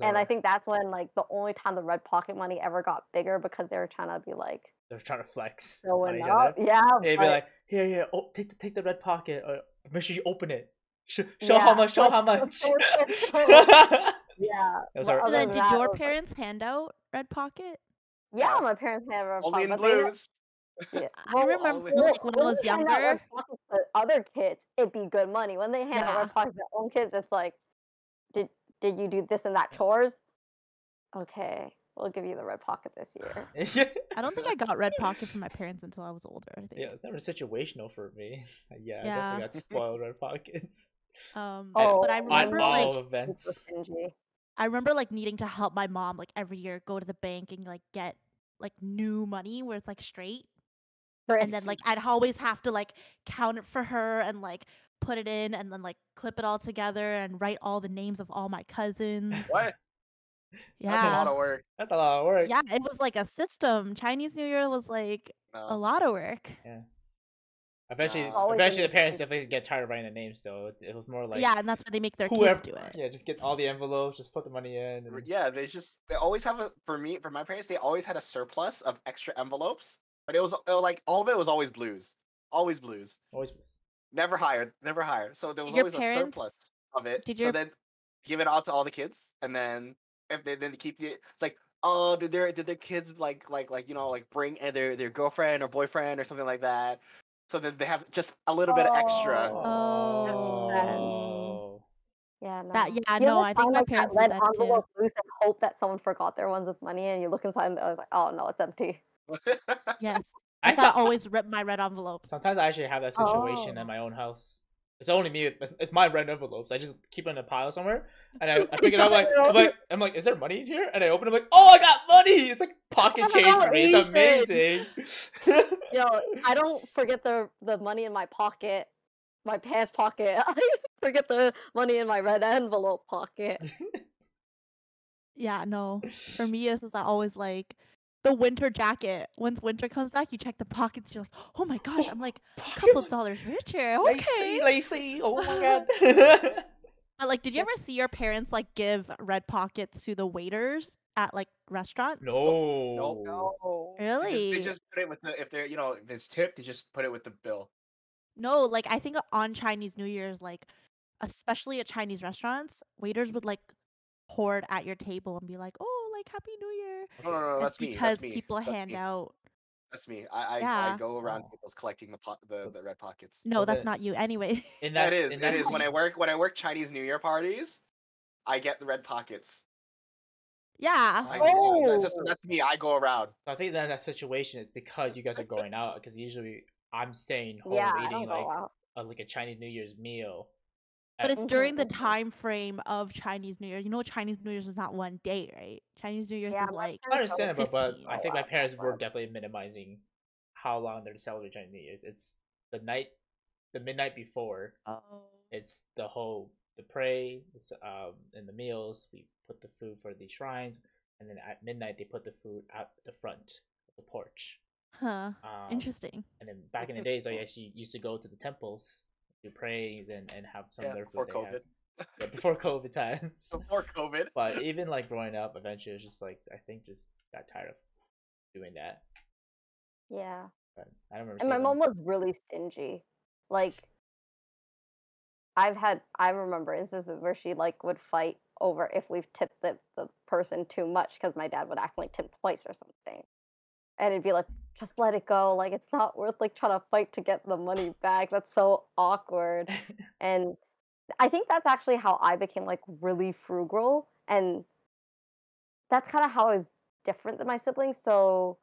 And are- I think that's when like the only time the red pocket money ever got bigger because they were trying to be like they're trying to flex on showing up. other. Yeah. They'd be like, here, here, oh, take the take the red pocket. Uh, make sure you open it. Sh- show how much. Show like, how (laughs) much. yeah. (laughs) Those but And then did your it like- parents hand out red pocket? Yeah, Yeah. my parents had a Only pocket, in but they didn't- blues. yeah. I (laughs) Well, remember always- like when I when was they hand out red younger. pockets to other kids, it'd be good money. When they hand out Yeah. red pockets to their own kids, it's like, did did you do this and that chores? Okay, we'll give you the red pocket this year. (laughs) I don't think I got red pocket from my parents until I was older. I think. yeah, it's never situational for me. (laughs) Yeah, I Yeah. definitely got spoiled red pockets. Um, Oh, but I on remember all like Super events. stingy. I remember like needing to help my mom like every year go to the bank and like get like new money where it's like straight and then like I'd always have to like count it for her and like put it in and then like clip it all together and write all the names of all my (laughs) cousins. What? Yeah. That's a lot of work. That's a lot of work. yeah, it was like a system. Chinese New Year was like a lot of work. Eventually, It's always eventually, the parents different. definitely get tired of writing the names. Though it, it was more like yeah, and that's why they make their whoever, kids do it. yeah, just get all the envelopes, just put the money in. And, Yeah, they just they always have a for me for my parents they always had a surplus of extra envelopes, but it was uh, like all of it was always blues, always blues, always. Blues. Never higher, never higher. So there was Did your always a surplus of it. did so then give it out to all the kids, and then if they then keep the it's like oh did their did their kids like like like you know like bring uh, their their girlfriend or boyfriend or something like that. So that they have just a little bit extra. Oh. oh. oh. yeah, no. That- yeah, You no, I think find, my like, that parents did red that too. loose and hope that someone forgot their ones with money, and you look inside and I was like, oh no, it's empty. Yes. (laughs) I I saw- always rip my red envelopes. Sometimes I actually have that situation Oh. at my own house. It's only me. It's, it's my red envelopes. I just keep it in a pile somewhere, and I, I (laughs) pick it up like I'm like I'm like, is there money in here? And I open it I'm like, oh, I got money. It's like pocket (laughs) change for me. It's amazing. Yo, I don't forget the the money in my pocket, my pants pocket. (laughs) I forget the money in my red envelope pocket. Yeah, no. For me, it's just always like the winter jacket. Once winter comes back, you check the pockets. You're like, oh my gosh, I'm like a (gasps) couple dollars richer. Lacy, Okay. Lacy. Oh my god. (laughs) (laughs) But like, did you ever see your parents like give red pockets to the waiters at like restaurants? no. No. They just, Really? they just put it with the if they're you know if it's tipped, they just put it with the bill. No, like I think on Chinese New Year's, like especially at Chinese restaurants, waiters would like hoard at your table and be like, "Oh, like Happy New Year." No, no, no, That's that's me. because That's me. people that's hand me. out. That's me. I I, I go around Oh. people's collecting the po- the, the red pockets. No, So that's the- not you anyway. (laughs) and that's, that is and that is When I work when I work Chinese New Year parties, I get the red pockets. yeah. I, Oh. that's, just, oh! that's me. I go around. I think that in that situation it's because you guys are (laughs) going out. Because usually I'm staying home Yeah, eating like a, like a Chinese New Year's meal. But it's during the time frame of Chinese New Year. You know, Chinese New Year's is not one day, right? Chinese New Year's Yeah, is like I understand, but, but I think my parents were definitely minimizing how long they're celebrating Chinese New Year's. It's the night, the midnight before. oh. It's the whole the pray, it's, um, and the meals. We put the food for the shrines, and then at midnight they put the food out the front of the porch. Huh. Um, Interesting. And then back in the days, I actually used to go to the temples, do praise, and, and have some Yeah, of their before food. they. COVID. Yeah, before COVID times. (laughs) Before COVID. (laughs) but even like growing up, eventually it was just like I think just got tired of doing that. Yeah. But I don't remember. And my seeing mom them- was really stingy. Like I've had I remember instances where she like would fight over if we've tipped the, the person too much because my dad would accidentally tip twice or something. And it'd be like, just let it go. Like it's not worth like trying to fight to get the money back. That's so awkward. (laughs) and I think that's actually how I became like really frugal. And that's kind of how I was different than my siblings. So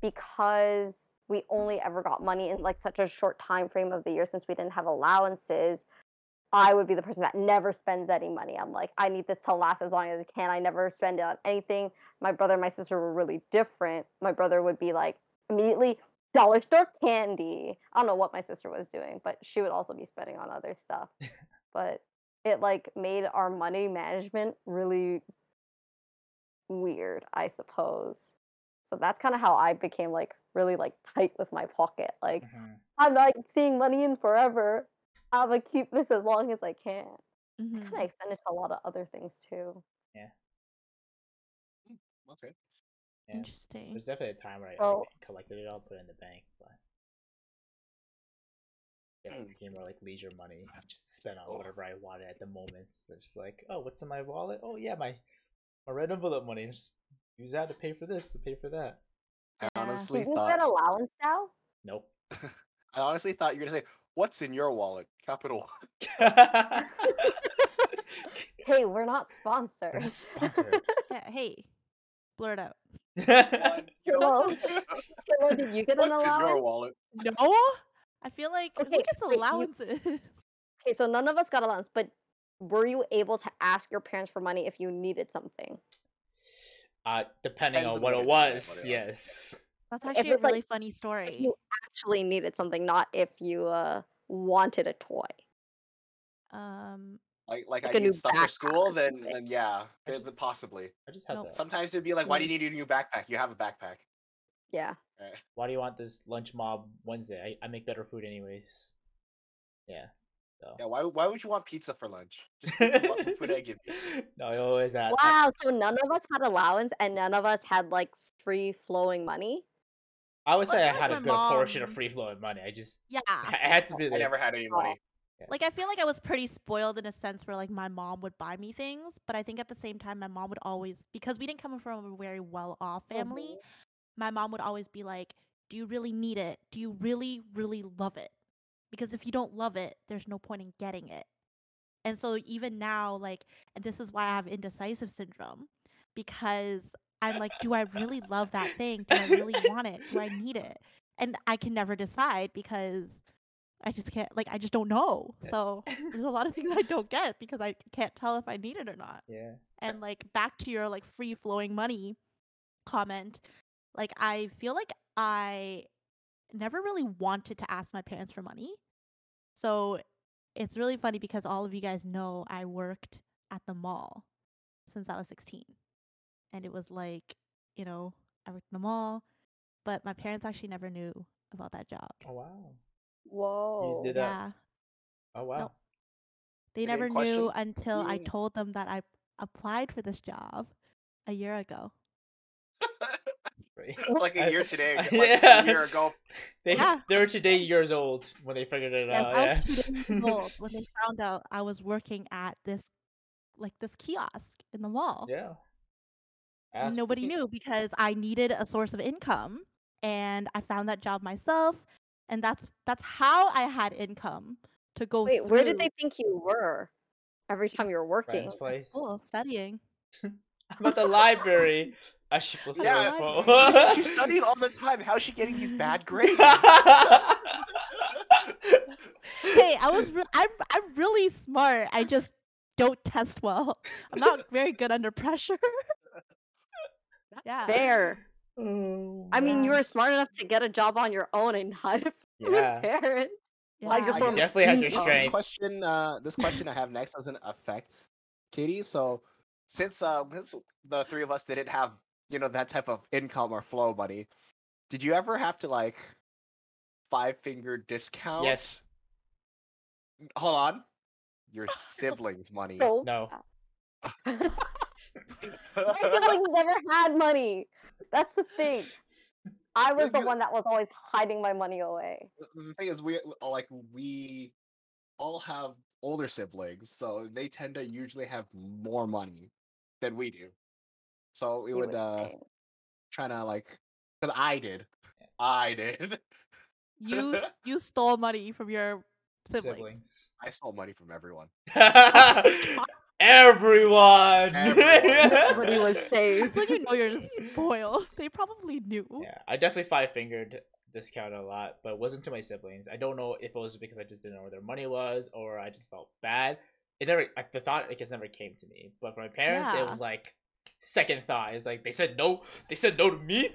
because we only ever got money in like such a short time frame of the year since we didn't have allowances i would be the person that never spends any money. I'm like i need this to last as long as it can. I never spend it on anything. My brother and my sister were really different. My brother would be like immediately dollar store candy. I don't know what my sister was doing but she would also be spending on other stuff. But it like made our money management really weird i suppose. So that's kind of how I became like really like tight with my pocket. Like Mhm. I'm not seeing money in forever. I'm gonna keep this as long as I can. Mhm. Kind of extended to a lot of other things too. Yeah. Okay. Yeah. Interesting. There's definitely a time where I So- like, collected it all, put it in the bank, but yeah, it became more like leisure money, I just to spend on whatever I wanted at the moment. So just like, oh, what's in my wallet? Oh yeah, my my red envelope money. Just use that to pay for this, to pay for that. I honestly Do you thought get allowance now? Nope. (laughs) I honestly thought you were gonna say, "What's in your wallet?" Capital. (laughs) Hey, we're not We're not sponsored. sponsored. (laughs) Yeah, hey, blur it out. Well, (laughs) Kayla, did you get an What's in your allowance? wallet? No, I feel like who Okay, gets wait, you- allowances? Okay, so none of us got allowance, but were you able to ask your parents for money if you needed something? uh, depending Depends on on what what it it- was, what it was. yes. That's If actually a it's, like, really funny If story. you actually needed something, not if you uh wanted a toy. Um, Like, like, Like I a new need stuff for backpack school, or then, something. then yeah, then, then possibly. I just had No. that. Sometimes it'd be like, "Why do you need a new backpack? You have a backpack." Yeah. Eh. Why do you want this lunch mob Wednesday? I, I make better food anyways. Yeah. So. Yeah. Why? Why would you want pizza for lunch? Just eat what food I give you. (laughs) no, I always had. Wow, so none of us had allowance and none of us had like free flowing money. I would Well, say I I had a good my portion of free flowing money. I just yeah, (laughs) I had to be I never had any oh. money. like I feel like I was pretty spoiled in a sense where like my mom would buy me things, but I think at the same time my mom would always because we didn't come from a very well off family, mm-hmm. my mom would always be like, "Do you really need it? Do you really really love it?" Because if you don't love it, there's no point in getting it. And so even now like and this is why I have indecisive syndrome because I'm like, do I really love that thing? Do I really want it? Do I need it? And I can never decide because I just can't like I just don't know. So there's a lot of things I don't get because I can't tell if I need it or not. Yeah. And like back to your like free flowing money comment, like I feel like I never really wanted to ask my parents for money. So it's really funny because all of you guys know I worked at the mall since I was 16. And it was like, you know, I worked in the mall, but my parents actually never knew about that job. Oh wow. Whoa. did that. Yeah. Oh wow. They And in never question, knew until I told them that I applied for this job a year ago. (laughs) Like a year today, (laughs) like Yeah. a year ago. They Yeah. they were today years old when they figured it Yes, out. I yeah. was two years (laughs) old when they found out I was working at this like this kiosk in the mall. yeah. Ask- Nobody knew because I needed a source of income and I found that job myself and that's that's how I had income to go Wait, where did they think you were every time you were working? Friend's place. school studying. (laughs) I'm the library. I should feel sorry Yeah, for. she's, (laughs) she's studying all the time. How's she getting these bad grades? (laughs) hey, I was re- I'm I'm really smart. I just don't test well. I'm not very good under pressure. That's Yeah. fair. Oh, I mean, you were smart enough to get a job on your own and not (laughs) with Yeah. parents. Yeah. Like you're I from guess- definitely had your This- This question, uh, this question I have next doesn't affect Katie. So, since uh, since the three of us didn't have you know that type of income or flow money, did you ever have to like five finger discount? Yes. Hold on. Your (laughs) siblings' money. So No. (laughs) my siblings never had money. That's the thing. I was the one that was always hiding my money away. The- the thing is, we uh, like we all have older siblings, so they tend to usually have more money than we do. So we You would uh insane. try to like, because I did, I did. You (laughs) you stole money from your siblings. I stole money from everyone. (laughs) (laughs) Everyone. Everyone. (laughs) Everybody was safe. That's when you know you're just spoiled. They probably knew. yeah, I definitely five fingered this count a lot, but it wasn't to my siblings. I don't know if it was because I just didn't know where their money was or I just felt bad. It never, I, the thought it just never came to me. But for my parents, it was like second thought. It's like they said no. They said no to me.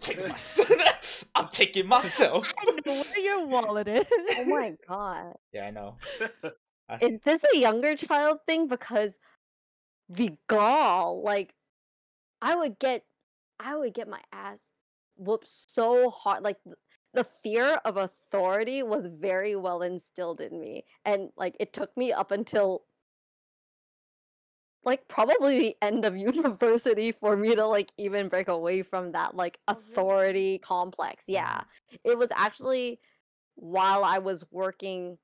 Take myself. (laughs) I'm taking myself. I know where your wallet is. Oh my god. Yeah, I know. (laughs) I Is this a younger child thing? Because the gall, like I would get I would get my ass whooped so hard. Like the fear of authority was very well instilled in me. And like it took me up until like probably the end of (laughs) university for me to like even break away from that like Oh, authority complex. Yeah. Mm-hmm. It was actually while I was working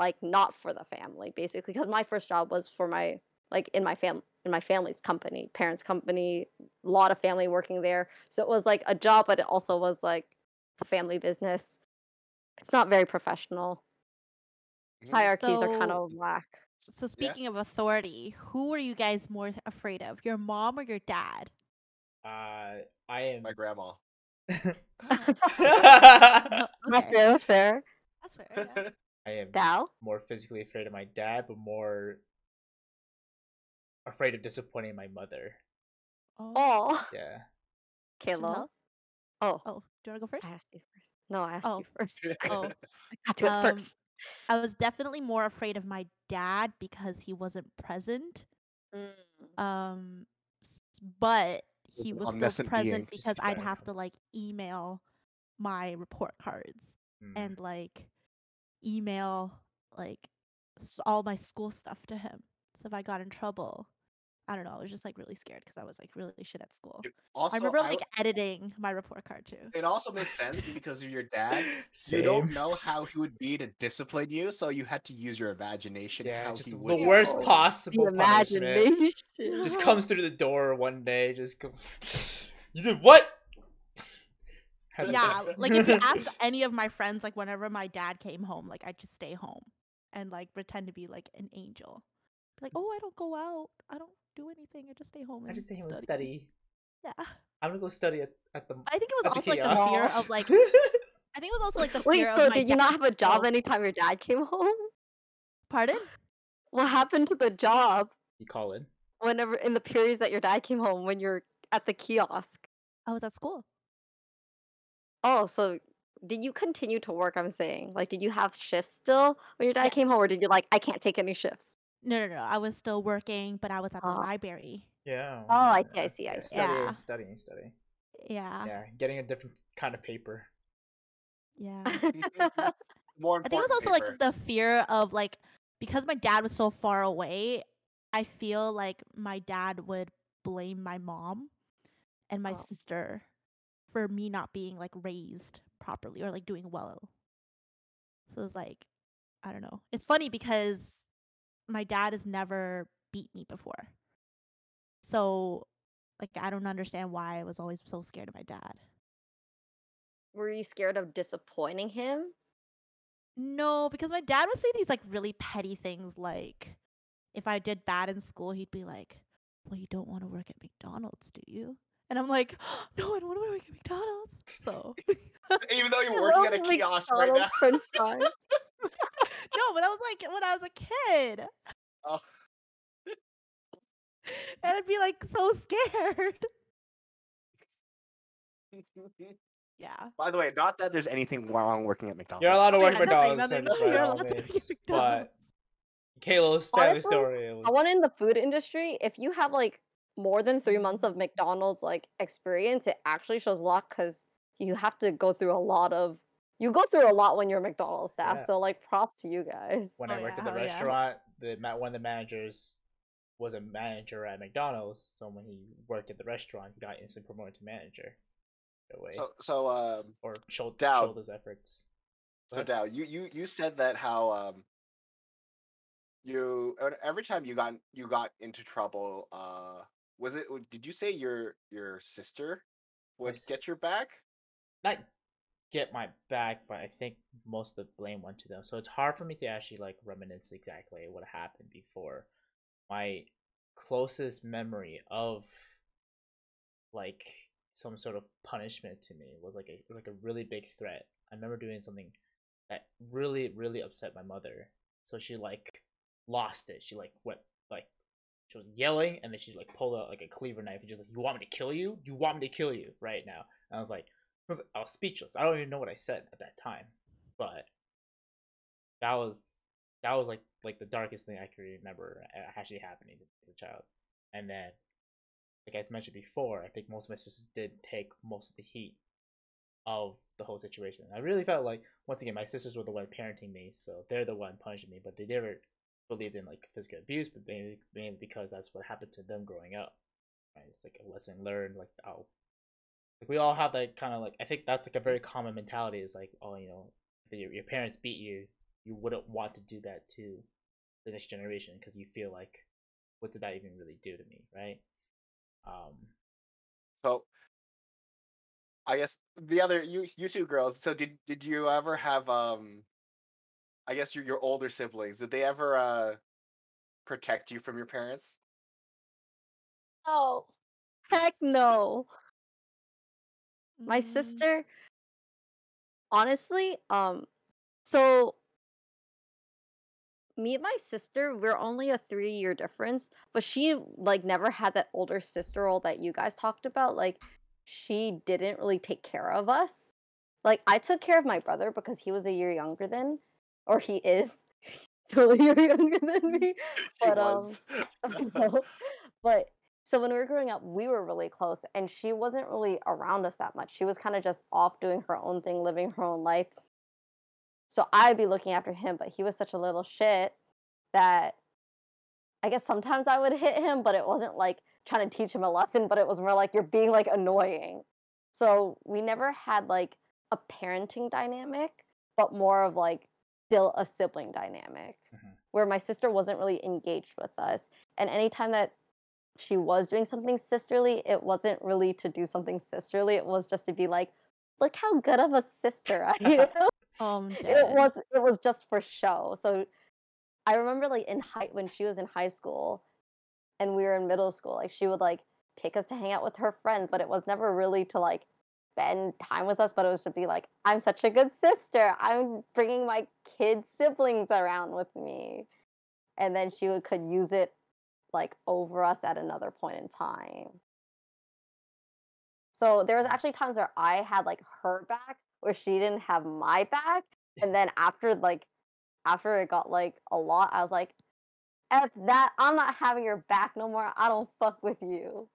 like not for the family basically because my first job was for my like in my fam in my family's company parents company a lot of family working there so it was like a job but it also was like it's a family business it's not very professional Mhm. hierarchies are kind of whack So speaking of authority, who are you guys more afraid of? Your mom or your dad? Uh, I am. My grandma. (laughs) (laughs) (laughs) that's Okay, fair that's fair that's fair. yeah. I am Dal? more physically afraid of my dad, but more afraid of disappointing my mother. Oh, oh (laughs) Yeah. Kayla help? oh oh, do you want to go first? I asked you first no I asked Oh. you first (laughs) Oh, I got to it Um, first I was definitely more afraid of my dad because he wasn't present. Mm. Um, s- but he was still present because I'd have to like email my report cards Mm. and like email like s- all my school stuff to him. So if I got in trouble, I don't know. I was just like really scared because I was like really shit at school. Also, I remember I- like editing my report card too. it also makes sense because of your dad. (laughs) You don't know how he would be to discipline you, so you had to use your imagination. Yeah, how just he the would worst discipline possible the punishment. imagination Just (laughs) comes through the door one day, just go. (laughs) You did what? Had yeah, like if you ask (laughs) any of my friends, like whenever my dad came home, like I'd just stay home and like pretend to be like an angel. Be like, oh, I don't go out. I don't do anything. I just stay home. I just stay home and study." study. Yeah, I'm gonna go study at, at the. I think it was at also like the fear of like (laughs) I think it was also like the Wait, so of my did you not have a job anytime your dad came home? Pardon? (laughs) What happened to the job You call in. whenever in the periods that your dad came home when you're at the kiosk? I was at school. Oh, so did you continue to work? I'm saying, like, did you have shifts still when your dad Yes. came home, or did you like, I can't take any shifts? No, no, no. I was still working, but I was at the Ah. library. Yeah. Oh, I see, I see, I yeah, see. Studying, Yeah. studying, studying. Yeah. Yeah, getting a different kind of paper. Yeah. (laughs) (laughs) More I think it was important also paper. like the fear of like because my dad was so far away, I feel like my dad would blame my mom and my Oh. sister for me not being like raised properly or like doing well. So it's like I don't know. It's funny because my dad has never beat me before. So like I don't understand why I was always so scared of my dad. Were you scared of disappointing him? No, because my dad would say these like really petty things like if I did bad in school, he'd be like, Well, you don't want to work at McDonald's, do you? And I'm like, (gasps) No, I don't want to work at McDonald's. So Even though you're (laughs) working at a kiosk right now. McDonald's French. (laughs) No, but I was like when I was a kid. Oh. (laughs) And I'd be like so scared. Yeah. By the way, not that there's anything wrong working at McDonald's. You're allowed to Oh, work yeah, at McDonald's, nothing, nothing. You're allowed to work at means, But McDonald's. Kayla's family Honestly, story. It was, I want in the food industry, if you have like more than three months of McDonald's like experience, it actually shows a lot because you have to go through a lot of you go through a lot when you're a McDonald's staff. Yeah. So like props to you guys. when Oh, I worked yeah, at the hell yeah. restaurant, the one of the managers was a manager at McDonald's. So when he worked at the restaurant, he got instantly promoted to manager. That way, So so um or showed, Dowd. showed his efforts. Go so ahead. Dao, you you you said that how um you every time you got you got into trouble uh was it did you say your your sister would get your back? not get my back, but I think most of the blame went to them. So it's hard for me to actually like reminisce exactly what happened before. My closest memory of like some sort of punishment to me was like a like a really big threat. I remember doing something that really really upset my mother. So she like lost it. She like went like she was yelling and then she like pulled out like a cleaver knife and she's like, "You want me to kill you? You want me to kill you right now?" And I was like, I was, I was speechless. I don't even know what I said at that time, but that was that was like like the darkest thing I can remember actually happening as a child. And then, like I mentioned before, I think most of my sisters did take most of the heat of the whole situation. I really felt like once again my sisters were the one parenting me, so they're the one punishing me, but they never believed in like physical abuse, but mainly mainly because that's what happened to them growing up. Right? It's like a lesson learned. Like oh, like we all have that kind of like I think that's like a very common mentality. Is like oh you know if your your parents beat you, you wouldn't want to do that to the next generation because you feel like what did that even really do to me, right? Um, So I guess the other you you two girls. So did did you ever have um I guess your your older siblings, did they ever uh protect you from your parents? Oh, (laughs) heck no. My Mm, sister, honestly, um, so me and my sister, we're only a three year difference, but she like never had that older sister role that you guys talked about. Like, she didn't really take care of us. Like, I took care of my brother because he was a year younger than, or he is (laughs) totally (laughs) younger than me. She But um, (laughs) no. but so when we were growing up, we were really close, and she wasn't really around us that much. She was kind of just off doing her own thing, living her own life. So I'd be looking after him, but he was such a little shit that I guess sometimes I would hit him, but it wasn't like trying to teach him a lesson, but it was more like you're being like annoying. So we never had like a parenting dynamic, but more of like still a sibling dynamic Mhm. where my sister wasn't really engaged with us. And anytime that she was doing something sisterly, it wasn't really to do something sisterly. It was just to be like, look how good of a sister I am. (laughs) Oh, (laughs) it was it was just for show. So I remember like in high when she was in high school and we were in middle school, like she would like take us to hang out with her friends, but it was never really to like spend time with us, but it was to be like, I'm such a good sister. I'm bringing my kid siblings around with me. And then she would, could use it like over us at another point in time. So there was mm. actually times where I had like her back where she didn't have my back. (laughs) And then after like after it got like a lot, I was like, F that, I'm not having your back no more. I don't fuck with you.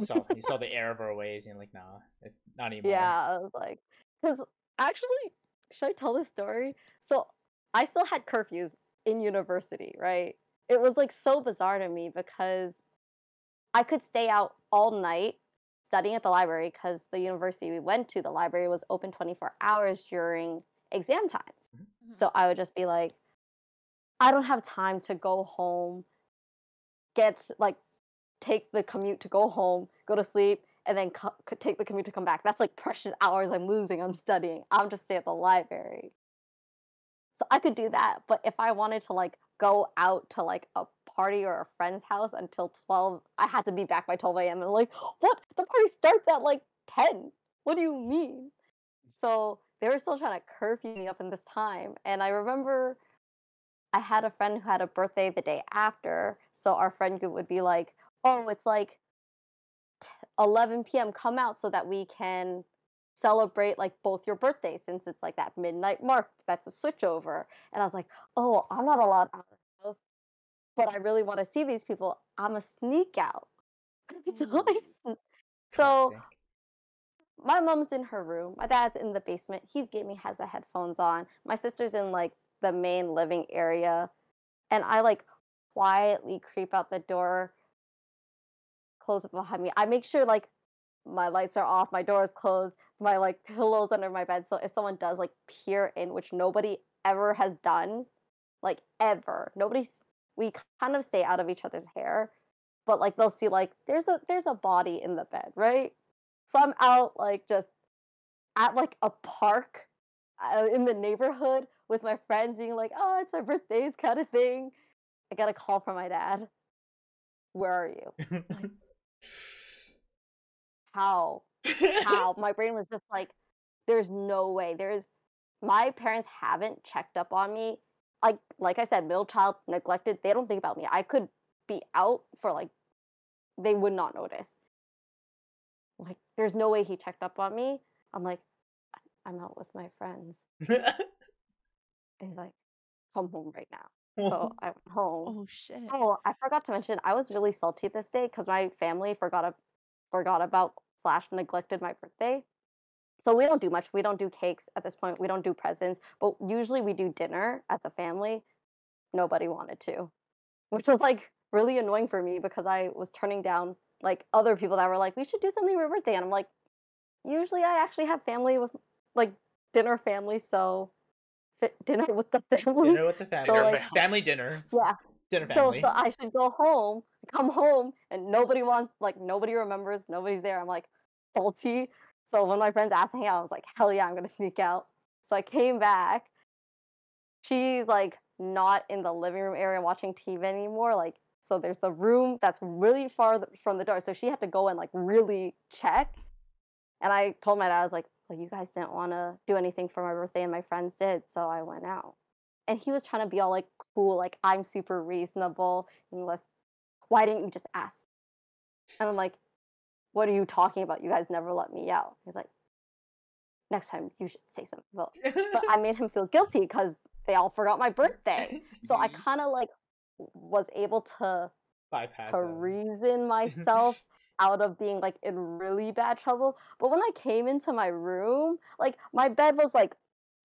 So you saw the (laughs) error of our ways, and you're like, nah, it's not anymore. Yeah, I was like, because actually, should I tell this story? So I still had curfews in university, right? It was like so bizarre to me because I could stay out all night studying at the library because the university we went to, the library was open 24 hours during exam times. Mhm. So I would just be like, I don't have time to go home, get like take the commute to go home, go to sleep, and then co- take the commute to come back. That's like precious hours I'm losing on studying. I'm just stay at the library. So I could do that, but if I wanted to like go out to like a party or a friend's house until 12, I had to be back by 12 a.m. And like, what? The party starts at like 10. What do you mean? So they were still trying to curfew me up in this time. And I remember I had a friend who had a birthday the day after. So our friend group would be like, oh, it's like 11 p.m. Come out so that we can celebrate like both your birthdays since it's like that midnight mark. That's a switchover. And I was like, oh, I'm not allowed out of the house, but I really want to see these people. I'm a sneak out. (laughs) so I, mm. so my mom's in her room. My dad's in the basement. He's gaming, has the headphones on. My sister's in like the main living area. And I like quietly creep out the door, close it behind me. I make sure like my lights are off, my door is closed, my like (laughs) pillows under my bed. So if someone does like peer in, which nobody ever has done, like ever, nobody's we kind of stay out of each other's hair, but like they'll see like there's a there's a body in the bed, right? So I'm out like just at like a park uh, in the neighborhood with my friends being like, "Oh, it's our birthdays," kind of thing. I got a call from my dad. Where are you? How? How? (laughs) My brain was just like, "There's no way." There's my parents haven't checked up on me. Like like I said, middle child, neglected. They don't think about me. I could be out for like, they would not notice. Like, there's no way he checked up on me. I'm like, "I- I'm out with my friends. And (laughs) he's like, come home right now. So (laughs) I went home. Oh shit. Oh, I forgot to mention, I was really salty this day because my family forgot a, forgot about slash neglected my birthday. So we don't do much. We don't do cakes at this point. We don't do presents, but usually we do dinner as a family. Nobody wanted to, (laughs) which was like really annoying for me because I was turning down like other people that were like, we should do something for your birthday, and I'm like, usually I actually have family with like dinner family, so dinner with the family. dinner with the family. So, like- family dinner. Yeah. Dinner family. so so I should go home, come home, and nobody wants like nobody remembers, nobody's there. I'm like salty. So when my friends asked me out, I was like, hell yeah, I'm gonna sneak out. So I came back. She's like not in the living room area watching TV anymore. Like so there's the room that's really far from the door. So she had to go and like really check. And I told my dad, I was like, well, you guys didn't want to do anything for my birthday, and my friends did, so I went out. And he was trying to be all like cool, like I'm super reasonable. And he was, why didn't you just ask? And I'm like, what are you talking about? You guys never let me out. He's like, next time you should say something. But, but I made him feel guilty because they all forgot my (laughs) birthday. So I kind of like was able to bypass to them. reason (laughs) myself out of being like in really bad trouble. But when I came into my room, like my bed was like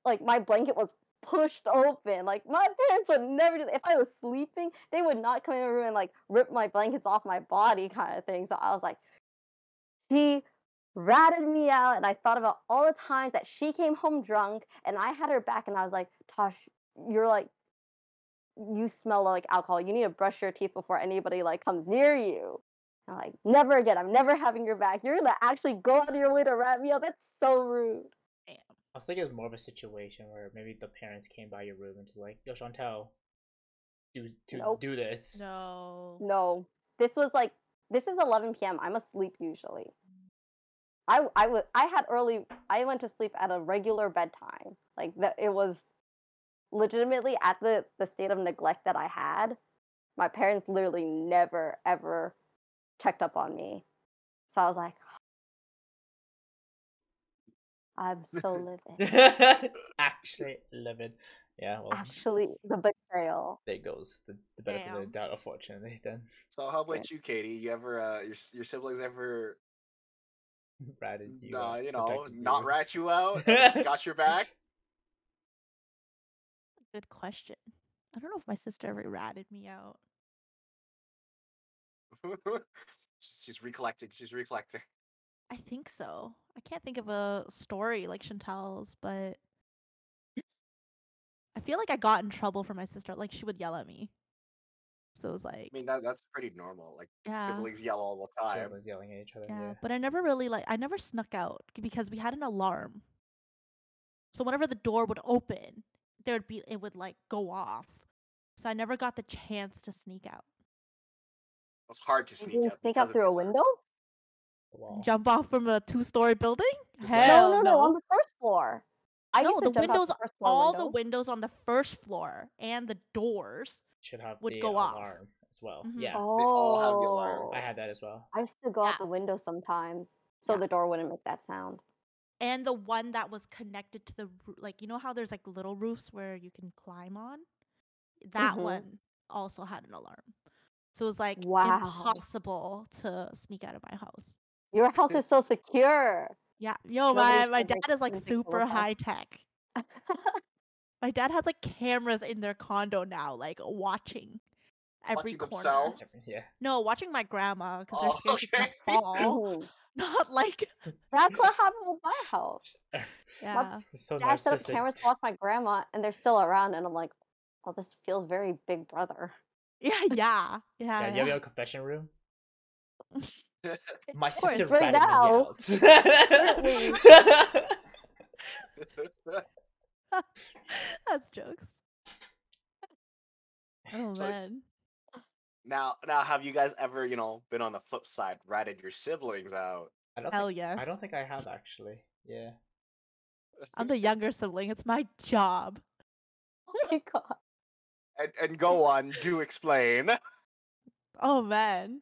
like my blanket was pushed open. Like my parents would never do that. If I was sleeping, they would not come in the room and like rip my blankets off my body kind of thing. So I was like, she ratted me out and I thought about all the times that she came home drunk and I had her back and I was like, Tosh, you're like you smell like alcohol. You need to brush your teeth before anybody like comes near you. I'm like, never again. I'm never having your back. You're gonna actually go out of your way to rat me out. That's so rude. Damn. I was thinking it was more of a situation where maybe the parents came by your room and just like, "Yo, Chantel, do do Nope. do this." No. No, this was like this is 11 p.m. I'm asleep usually. I I was I had early. I went to sleep at a regular bedtime. Like that, it was legitimately at the the state of neglect that I had. My parents literally never ever checked up on me. So I was like, I'm so (laughs) livid. Actually, livid. Yeah, well, Actually, the betrayal. there goes the, the benefit of the Damn. doubt, unfortunately, then. So how about you, Katie? You ever uh, your your siblings ever (laughs) Ratted you. out, you know not you. rat you out, got your (laughs) back? Good question. I don't know if my sister ever ratted me out. (laughs) she's recollecting. She's recollecting. I think so. I can't think of a story like Chantal's, but I feel like I got in trouble for my sister. Like she would yell at me. So it was like, I mean that that's pretty normal. Like Yeah. siblings yell all the time. Someone's yelling at each other. yeah. Yeah. But I never really like I never snuck out because we had an alarm. So whenever the door would open, there would be it would like go off. So I never got the chance to sneak out. It's hard to You sneak didn't out. sneak out through a window? Wow. Jump off from a two-story building? Hell no, no, no. no, on the first floor. I no, used to the jump out windows, the first floor all window. the windows on the first floor and the doors. Should have would the go off. alarm as well. Mhm. Yeah. all have the alarm. Oh, I had that as well. I used to go out the window sometimes so Yeah. the door wouldn't make that sound. and the one that was connected to the roo- like you know how there's like little roofs where you can climb on that Mhm. one also had an alarm so it was like Wow. impossible to sneak out of my house Your house is so secure. yeah yo Nobody's my, my dad is like super high tech (laughs) my dad has like cameras in their condo now like watching every Watching corner themselves? Yeah. no watching my grandma because Oh, they're scared she's okay. gonna fall (laughs) (laughs) not like That's what happened with my house. yeah so Dad set up narcissistic. cameras to watch my grandma, and they're still around, and I'm like, oh, this feels very Big Brother. Yeah yeah yeah, Yeah, you have your own confession room. (laughs) My Of course, sister right ratted now. me out. (laughs) (laughs) That's jokes. Oh So- man. now, now, have you guys ever, you know, been on the flip side, ratted your siblings out? I don't Hell think, yes. I don't think I have actually. Yeah. I'm the younger sibling. It's my job. Oh my god. And and go on, do explain. (laughs) Oh man.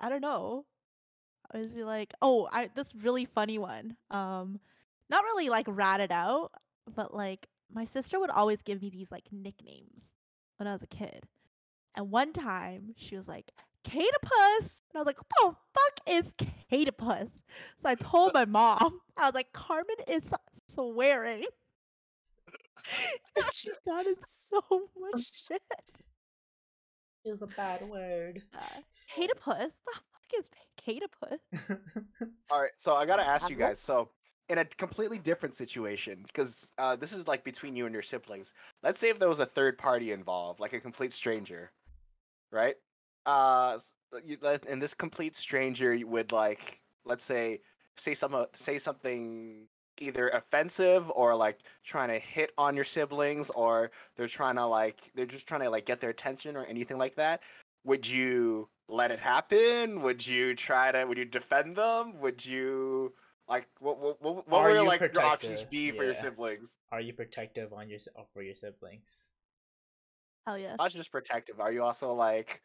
I don't know. I always be like, oh, I this really funny one. Um, not really like ratted out, but like my sister would always give me these like nicknames when I was a kid. And one time she was like, Catapus. And I was like, what the fuck is Catapus? So I told my mom, I was like, Carmen is swearing. (laughs) and she got in so (laughs) much (laughs) shit. It was a bad word. Uh, Catapus? The fuck is Catapus? All right, so I gotta ask you guys. So, in a completely different situation, because uh, this is like between you and your siblings. Let's say if there was a third party involved, like a complete stranger, right? Uh, you, let- and this complete stranger you would like, let's say, say some uh, say something either offensive or like trying to hit on your siblings, or they're trying to like they're just trying to like get their attention or anything like that. Would you let it happen? Would you try to? Would you defend them? Would you like what? What, what, what Are would you like your options protective? be for your siblings? Are you protective on your uh, for your siblings? Hell yes. Not just protective. Are you also like?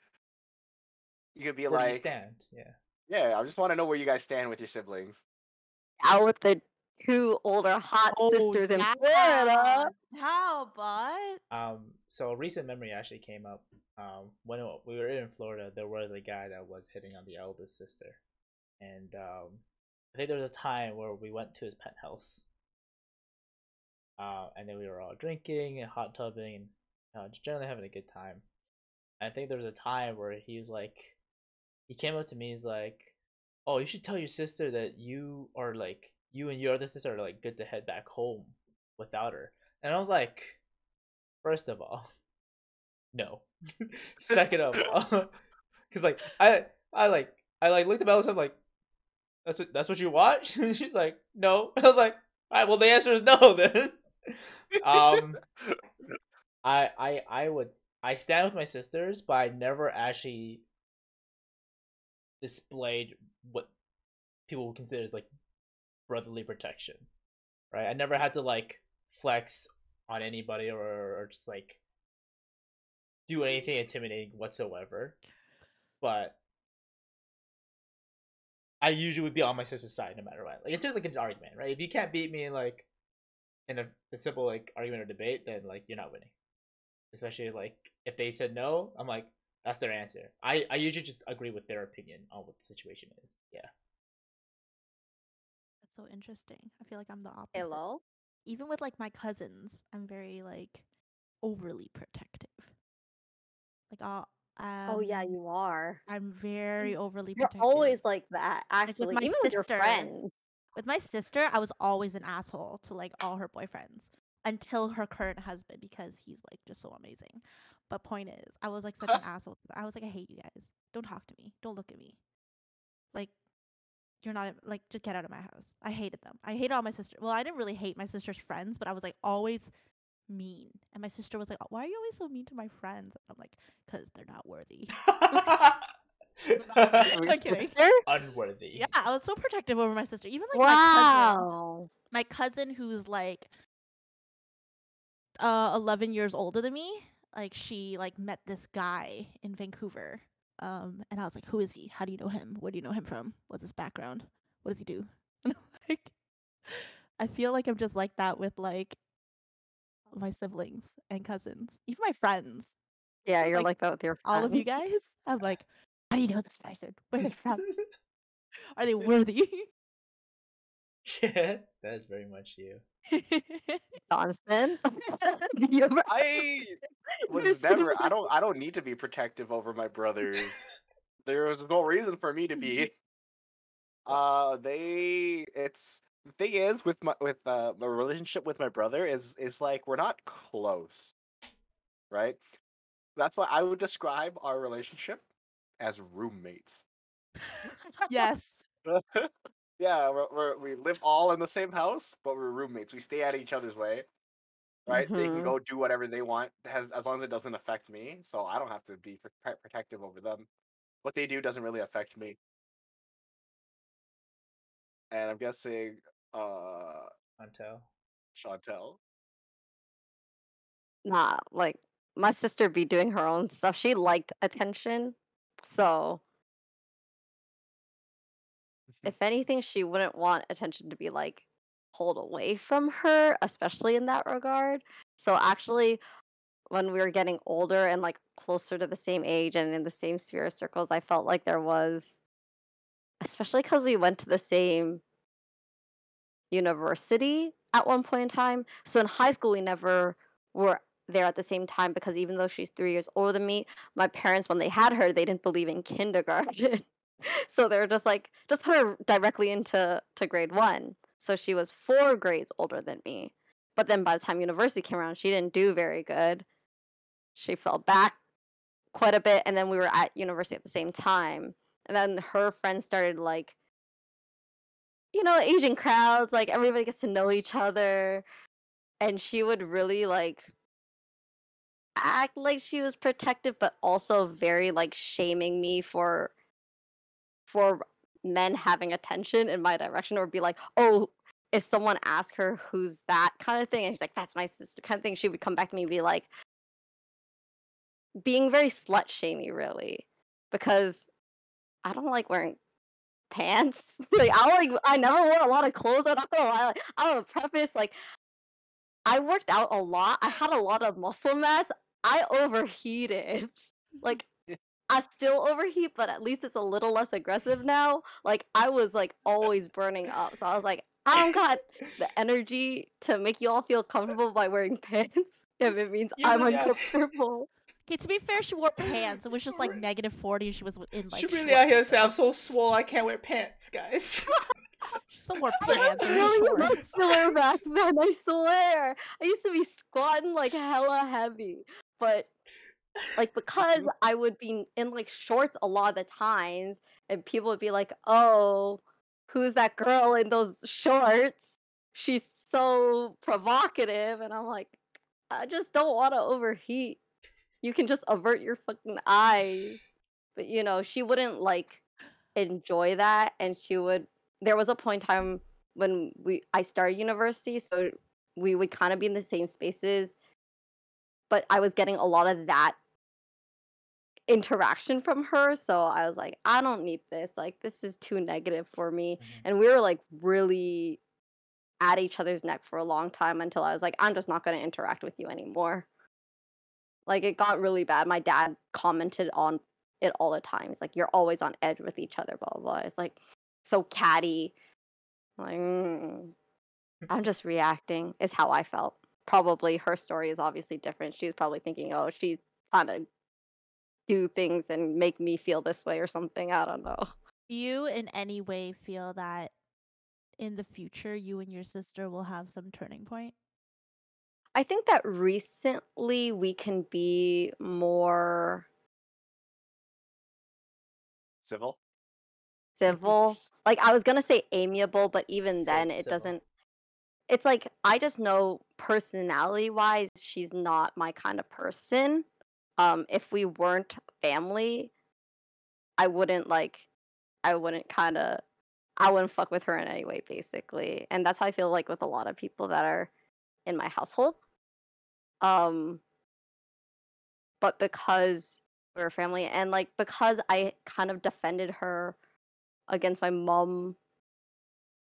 You could be Where do like, you stand? Yeah. yeah. I just want to know where you guys stand with your siblings. Out with the two older hot Oh, sisters in yeah. Florida. How, bud? Um. So a recent memory actually came up. Um. When we were in Florida, there was a guy that was hitting on the eldest sister, and um, I think there was a time where we went to his penthouse. Uh, and then we were all drinking and hot tubbing and uh, just generally having a good time. I think there was a time where he was like, he came up to me. He's like, "Oh, you should tell your sister that you are like you and your other sister are like good to head back home without her." And I was like, first of all, no. (laughs) Second of (laughs) all, (laughs) because like I I like I like looked at Alice. And I'm like, that's what, that's what you watch. And she's like, no. I was like, all right. Well, the answer is no then. um, I I I would I stand with my sisters, but I never actually displayed what people would consider as like brotherly protection, right? I never had to like flex on anybody or, or just like do anything intimidating whatsoever. But I usually would be on my sister's side no matter what. Like it's just like an argument, right? If you can't beat me in like in a, a simple like argument or debate, then like you're not winning. Especially like if they said no, I'm like that's their answer. I I usually just agree with their opinion on what the situation is. Yeah. So interesting. I feel like I'm the opposite. Hello. Even with like my cousins, I'm very like overly protective. Like I'll um, oh yeah, you are. I'm very overly You're protective. always like that. with Actually, my even with your sister. friends. with my sister, I was always an asshole to like all her boyfriends until her current husband because he's like just so amazing. But point is, I was like such an (laughs) asshole. I was like, I hate you guys. Don't talk to me. Don't look at me. Like, you're not like just get out of my house. I hated them. I hated all my sister. Well, I didn't really hate my sister's friends, but I was like always mean. And my sister was like, "Why are you always so mean to my friends?" And I'm like, "Cause they're not worthy." (laughs) (laughs) Okay. sister? Unworthy. yeah, I was so protective over my sister. Even like my cousin. my cousin who's like uh 11 years older than me like she like met this guy in vancouver um and i was like who is he? How do you know him? Where do you know him from? What's his background? What does he do? (laughs) And I'm like i feel like i'm just like that with like my siblings and cousins even my friends. Yeah, you're like, like, that with your all of you guys i'm like how do you know this person? Where are they from? (laughs) Are they worthy (laughs) yeah, that is very much you. (laughs) Johnson. (laughs) Do you ever? I Your was never. I don't. I don't need to be protective over my brothers. there was no reason for me to be. Uh, they. It's the thing is with my with uh my relationship with my brother is is like we're not close, right? That's why I would describe our relationship as roommates. yes yeah, we're, we're, we live all in the same house, but we're roommates. We stay at each other's way, right? They can Mhm. go do whatever they want, as as long as it doesn't affect me. So I don't have to be pr- protective over them. What they do doesn't really affect me. And I'm guessing, uh, Until. Chantel. Nah, like my sister be doing her own stuff. She liked attention, so if anything, she wouldn't want attention to be like pulled away from her, especially in that regard. So actually, when we were getting older and like closer to the same age and in the same sphere of circles, I felt like there was, especially because we went to the same university at one point in time. So in high school, we never were there at the same time because even though she's three years older than me, my parents, when they had her, they didn't believe in kindergarten. (laughs) so they were just like, just put her directly into to grade one. So she was four grades older than me. But then by the time university came around, she didn't do very good. She fell back quite a bit. And then we were at university at the same time. And then her friends started like you know, Asian crowds, like everybody gets to know each other. And she would really like act like she was protective, but also very like shaming me for for men having attention in my direction or be like, oh, if someone asked her who's that kind of thing, and she's like, that's my sister kind of thing, she would come back to me and be like being very slut shamey, really. Because I don't like wearing pants. (laughs) like I like I never wore a lot of clothes. I'm not gonna lie. I don't preface like I worked out a lot. I had a lot of muscle mass. I overheated. (laughs) Like I still overheat, but at least it's a little less aggressive now. Like I was like always burning up. So I was like, I don't got the (laughs) energy to make you all feel comfortable by wearing (laughs) pants if it means Yeah, I'm yeah. uncomfortable. Okay, to be fair, she wore pants. It was just like negative forty. and She was in like. she really out here shorts, saying so- I'm so swole I can't wear pants, guys. (laughs) She still wore I was really muscular back then, I swear. I used to be squatting like hella heavy. But like because mm-hmm. I would be in like shorts a lot of the times and people would be like, Oh, who's that girl in those shorts? She's so provocative and I'm like, I just don't want to overheat. You can just avert your fucking eyes. But you know, she wouldn't like enjoy that and she would there was a point in time when we I started university, so we would kind of be in the same spaces, but I was getting a lot of that interaction from her, so I was like, I don't need this. Like this is too negative for me. Mhm. And we were like really at each other's neck for a long time until I was like, I'm just not going to interact with you anymore. Like it got really bad. My dad commented on it all the time. He's like, "You're always on edge with each other." Blah blah. blah. It's like so catty. I'm like, "Mm, I'm just reacting. Is how I felt. Probably her story is obviously different. She's probably thinking, "Oh, she's trying to do things and make me feel this way or something." I don't know. Do you in any way feel that in the future you and your sister will have some turning point? I think that recently we can be more Civil. civil. (laughs) Like I was gonna say amiable, but even then it civil. doesn't. It's like I just know personality wise, she's not my kind of person. Um, if we weren't family, I wouldn't like. I wouldn't kind of. I wouldn't fuck with her in any way, basically, and that's how I feel like with a lot of people that are in my household. Um, but because we're family and like because I kind of defended her against my mom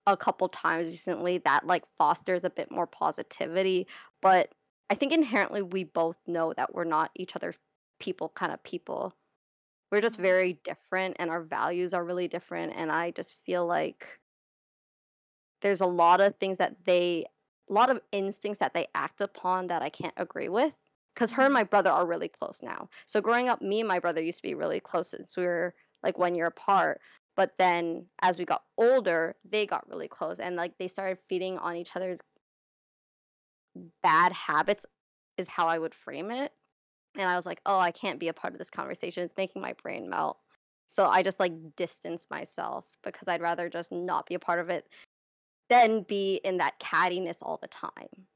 a couple times recently that like fosters a bit more positivity but i think inherently we both know that we're not each other's people kind of people we're just Mhm. very different and our values are really different and i just feel like there's a lot of things that they a lot of instincts that they act upon that i can't agree with because her and Mhm. my brother are really close now so growing up me and my brother used to be really close since we were like one year apart but then as we got older they got really close and like they started feeding on each other's bad habits is how i would frame it and i was like oh i can't be a part of this conversation it's making my brain melt so i just like distance myself because i'd rather just not be a part of it than be in that cattiness all the time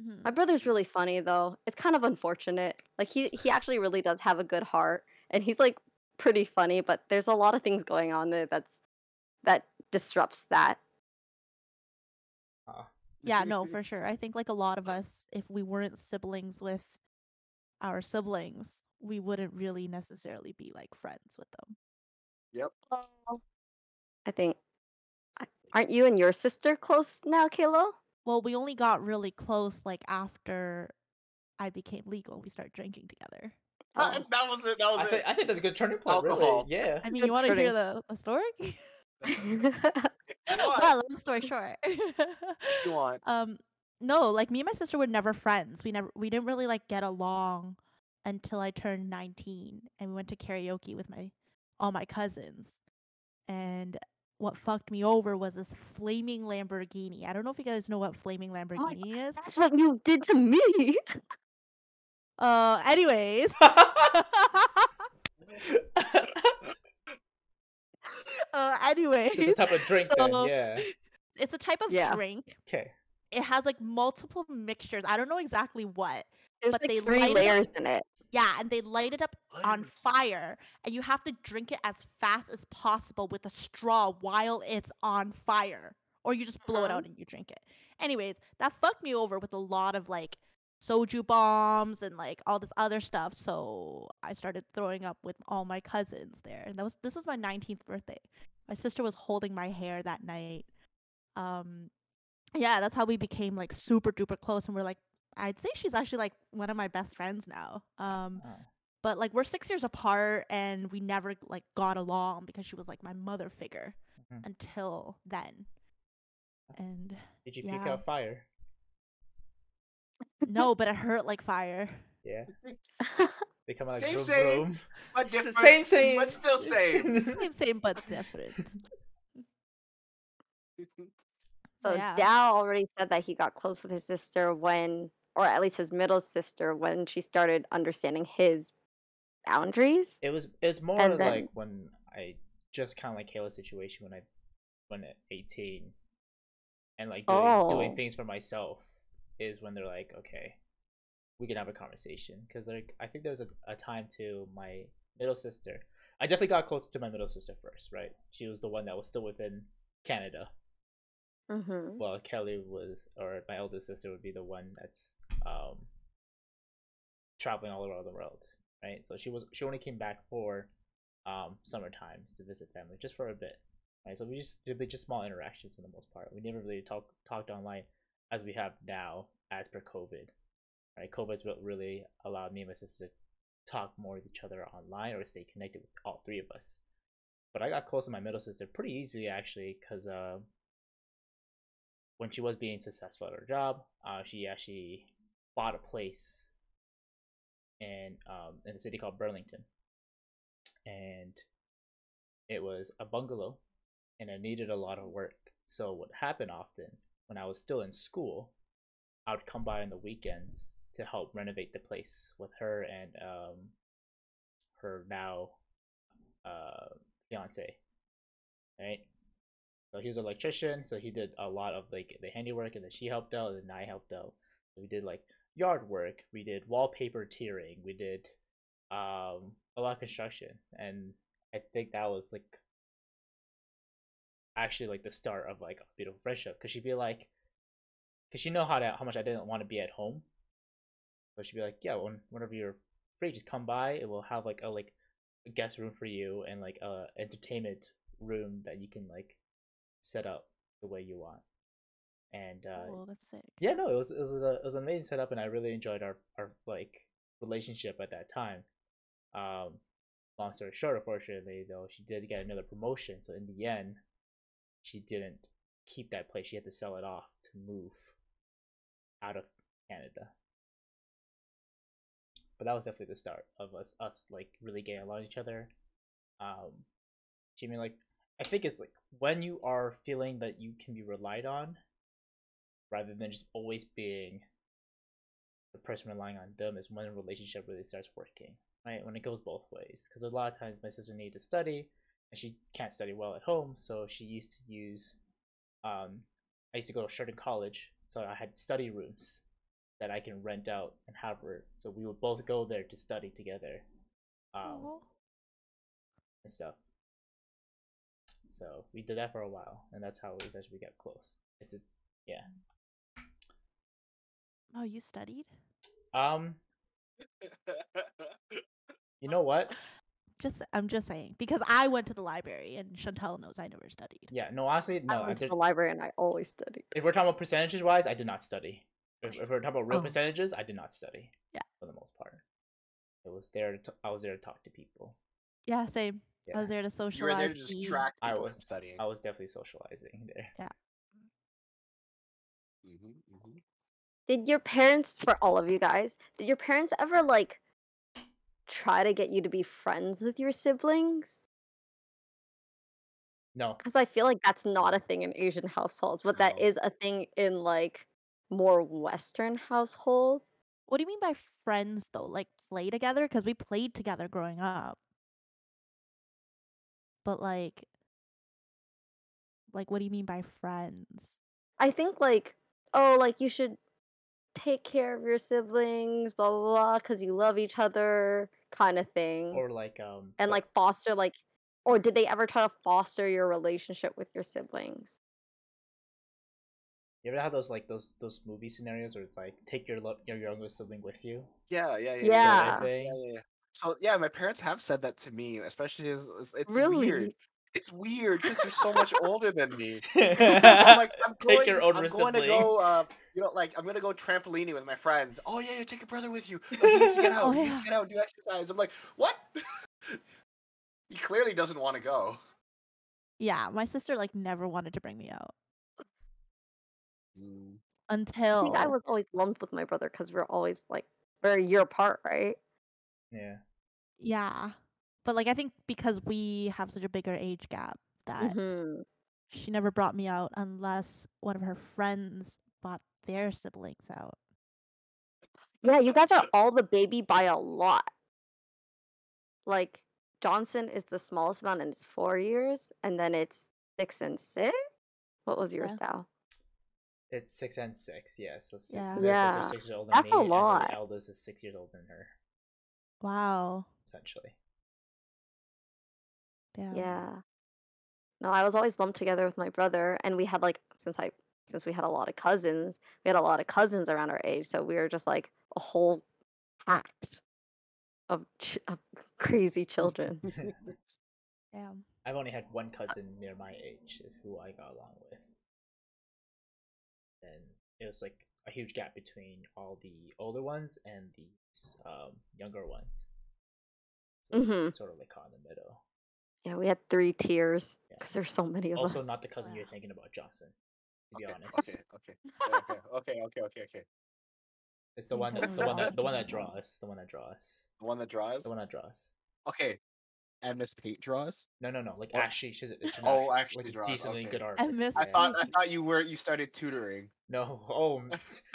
Mhm. my brother's really funny though. It's kind of unfortunate. Like he he actually really does have a good heart and he's like pretty funny, but there's a lot of things going on there that's that disrupts that. Uh, Yeah, no, for sure. I think like a lot of us, if we weren't siblings with our siblings, we wouldn't really necessarily be like friends with them. Yep. I think aren't you and your sister close now, Kayla? Well, we only got really close like after I became legal we started drinking together. Uh, that was it. That was I it. think I think that's a good turning point. Alcohol. Really, yeah. I mean, Good you want to hear the, the story? (laughs) (laughs) What? well, long story short. you (laughs) want? um no like me and my sister were never friends we never we didn't really like get along until i turned 19 and we went to karaoke with my all my cousins and what fucked me over was this flaming lamborghini i don't know if you guys know what flaming lamborghini is That's what you did to me. (laughs) uh anyways (laughs) uh anyways it's a type of drink then, yeah. it's a type of Yeah. drink Okay. it has like multiple mixtures i don't know exactly what There's But like they three light it up- layers in it. Yeah, and they light it up on fire, and you have to drink it as fast as possible with a straw while it's on fire, or you just blow it Uh-huh. out and you drink it. Anyways, that fucked me over with a lot of like soju bombs and like all this other stuff. So I started throwing up with all my cousins there, and that was this was my 19th birthday. My sister was holding my hair that night. Um, yeah, that's how we became like super duper close, and we're like I'd say she's actually like one of my best friends now. Um, but like we're six years apart, and we never like got along because she was like my mother figure Mhm. until then. And Did you pick Yeah. out fire? No, (laughs) but it hurt like fire. Yeah. Become like Same, vroom, same, vroom. But S- different. Same, same. But still same. (laughs) Same, same, but different. (laughs) So yeah. Dao already said that he got close with his sister when, or at least his middle sister, when she started understanding his boundaries. It was it's more And then- like when I just kind of like Kayla's situation when I when at eighteen, and like doing doing Oh. things for myself is when they're like, okay, we can have a conversation because like I think there was a, a time to my middle sister. I definitely got closer to my middle sister first, right? She was the one that was still within Canada, Mm-hmm. Well, Kelly was, or my eldest sister would be the one that's um traveling all around the world, right? So she was she only came back for um summer times to visit family, just for a bit, right? So we just did just small interactions for the most part. We never really talk talked online as we have now, as per COVID, right? COVID's what really allowed me and my sister to talk more with each other online or stay connected with all three of us. But I got close to my middle sister pretty easily actually, because uh, when she was being successful at her job, uh, she actually bought a place in um, in a city called Burlington, and it was a bungalow, and it needed a lot of work. So what happened often when I was still in school, I would come by on the weekends to help renovate the place with her and um, her now uh, fiance, right? So he was an electrician, so he did a lot of like the handiwork, and then she helped out, and I helped out. So we did like yard work, we did wallpaper tearing, we did um a lot of construction, and I think that was like actually like the start of like a beautiful friendship. Cause she'd be like, cause she know how to how much I didn't want to be at home, so she'd be like, yeah, when, whenever you're free, just come by. It will have like a like a guest room for you and like a entertainment room that you can like set up the way you want. And uh, oh, that's sick. yeah, no, it was it was a, it was an amazing setup, and I really enjoyed our our like relationship at that time. Um, long story short, unfortunately, though, she did get another promotion, so in the end, she didn't keep that place. She had to sell it off to move out of Canada. But that was definitely the start of us us like really getting along each other. Um, mean like I think it's like when you are feeling that you can be relied on, rather than just always being the person relying on them, is when a relationship really starts working, right? When it goes both ways. Because a lot of times my sister needed to study, and she can't study well at home, so she used to use. Um, I used to go to Sheridan College, so I had study rooms that I can rent out and have her. So we would both go there to study together, um, Aw. and stuff. So we did that for a while, and that's how it was as we essentially got close. It's, it's yeah. Oh, you studied? Um, (laughs) you know what? Just I'm just saying because I went to the library and Chantel knows I never studied. Yeah, no, honestly, no. I I went to did, the library and I always studied. if we're talking about percentages wise, I did not study. If, if we're talking about real Oh. percentages, I did not study. Yeah. for the most part, it was there. To t- I was there to talk to people. Yeah, same. I Yeah, was there to you socialize. were there to eat. distract I was- from studying. I was definitely socializing there. hmm hmm Did your parents, for all of you guys, did your parents ever like try to get you to be friends with your siblings? No, Because I feel like that's not a thing in Asian households, but that No. is a thing in like more Western households. What do you mean by friends though? Like play together? Because we played together growing up. But like, like what do you mean by friends? I think like, oh, like you should take care of your siblings, blah blah blah, because you love each other, kind of thing, or like um, and like foster like, or did they ever try to foster your relationship with your siblings? you ever have those like those those movie scenarios where it's like take your lo- your younger sibling with you. Yeah, yeah, yeah. sort Yeah. Yeah, yeah, yeah. So yeah, my parents have said that to me, especially as as- it's Really? weird. It's weird because they're so much older than me. I'm (laughs) I'm like, I'm (laughs) take going, your older I'm going to go, uh, you know, like I'm gonna go trampolining with my friends. Oh yeah, yeah, take your brother with you. Oh, he needs to get (laughs) out. Oh, he needs yeah. to get out, do exercise. I'm like, what? he clearly doesn't want to go. Yeah, my sister like never wanted to bring me out Mm. I until think I was always lumped with my brother because we're always like we're a year apart, right? yeah. yeah. But like I think because we have such a bigger age gap that hmm she never brought me out unless one of her friends brought their siblings out. Yeah, you guys are all the baby by a lot. Like Johnson is the smallest amount, and it's four years, and then it's six and six. What was yours, Yeah. Dao? It's six and six, yeah. So six, Yeah. Yeah, six years older that's a than me, and lot. the eldest is six years older than her, Wow. essentially. Damn. Yeah. No, I was always lumped together with my brother, and we had like since I since we had a lot of cousins, we had a lot of cousins around our age, so we were just like a whole pack of, ch- of (laughs) crazy children. (laughs) (laughs) Damn. I've only had one cousin near my age who I got along with. And it was like a huge gap between all the older ones and the um, younger ones. So Mhm. sort of like caught in the middle. Yeah, we had three tiers Yeah. because there's so many of us. Also, us. not the cousin you're thinking about, Johnson. To be Okay, honest, okay, okay, (laughs) okay, okay, okay, okay, okay. it's the one, that, the one that, the one that (laughs) draws, the one that draws, The one that draws. the one that draws. Okay, and Miss Paint draws. No, no, no. Like What? actually, she's, a- she's an Oh, act- actually like draws, decently okay. good I artist. miss I yeah. thought I thought you were you started tutoring. No, oh, (laughs)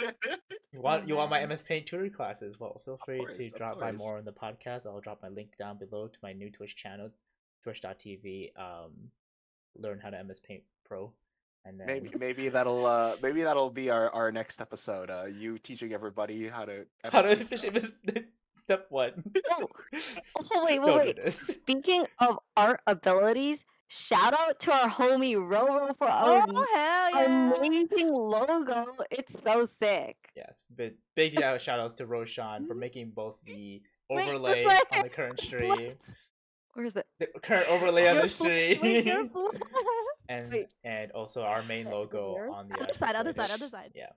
you want you want my. MS Paint tutoring classes? Well, feel free course, to of drop by course. more on the podcast. I'll drop my link down below to my new Twitch channel, twitch.tv. Um, learn how to MS Paint Pro, and then Maybe maybe that'll uh maybe that'll be our, our next episode. Uh, you teaching everybody how to how to MS Paint finish MS (laughs) step one. (laughs) Oh, (laughs) oh, wait, wait, wait. do. Speaking of art abilities, shout out to our homie Roro for our, Oh hell yeah! amazing logo. It's so sick. Yes, big big shout outs to Roshan for making both the Wait, overlay on the current stream, What? Where is it? the current overlay on the fl- wait, stream. your fl- (laughs) and Sweet. and also our main logo here. on the other side, other side, other side, Yeah.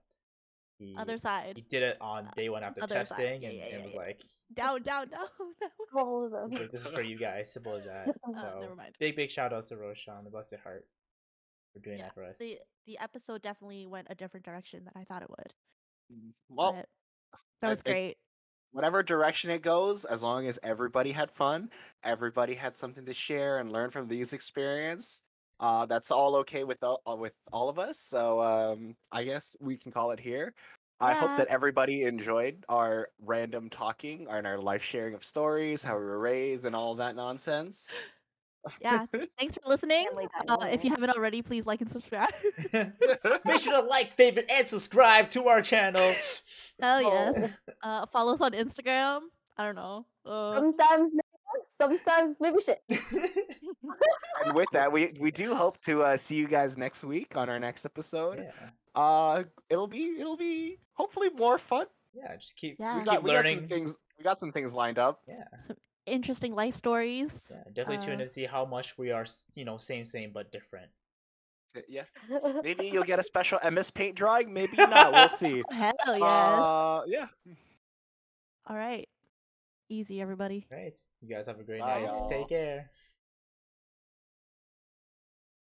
He, other side. he did it on day one after other testing Yeah, and, yeah, and was yeah. like, Down, down, down, (laughs) down. All of them. okay, this is for you guys, simple as that. Oh, (laughs) So never mind. big big shout outs to Roshan, the blessed heart, for doing Yeah, that for us. the the episode definitely went a different direction than I thought it would. Well, but that was it- great. Whatever direction it goes, as long as everybody had fun, everybody had something to share and learn from these experience. Uh, that's all okay with all, uh, with all of us. So um, I guess we can call it here. I hope that everybody enjoyed our random talking and our life sharing of stories, how we were raised, and all that nonsense. Yeah. Thanks for listening. Uh, if you haven't already, please like and subscribe. (laughs) Make sure to like, favorite, and subscribe to our channel. Hell yes. Oh. Uh, follow us on Instagram. I don't know. Uh, Sometimes maybe, sometimes maybe shit. (laughs) and with that, we we do hope to uh, see you guys next week on our next episode. yeah, Uh, it'll be it'll be hopefully more fun. yeah, just keep Yeah. We keep got, we got some things. We got some things lined up. Yeah, interesting life stories. yeah, definitely tune in Uh, to see how much we are, you know, same, same but different. Yeah, (laughs) maybe you'll get a special MS Paint drawing. Maybe not. We'll see. (laughs) Hell yes. Uh, yeah. All right. Easy, everybody. Right, you guys have a great Bye, night. y'all. Take care.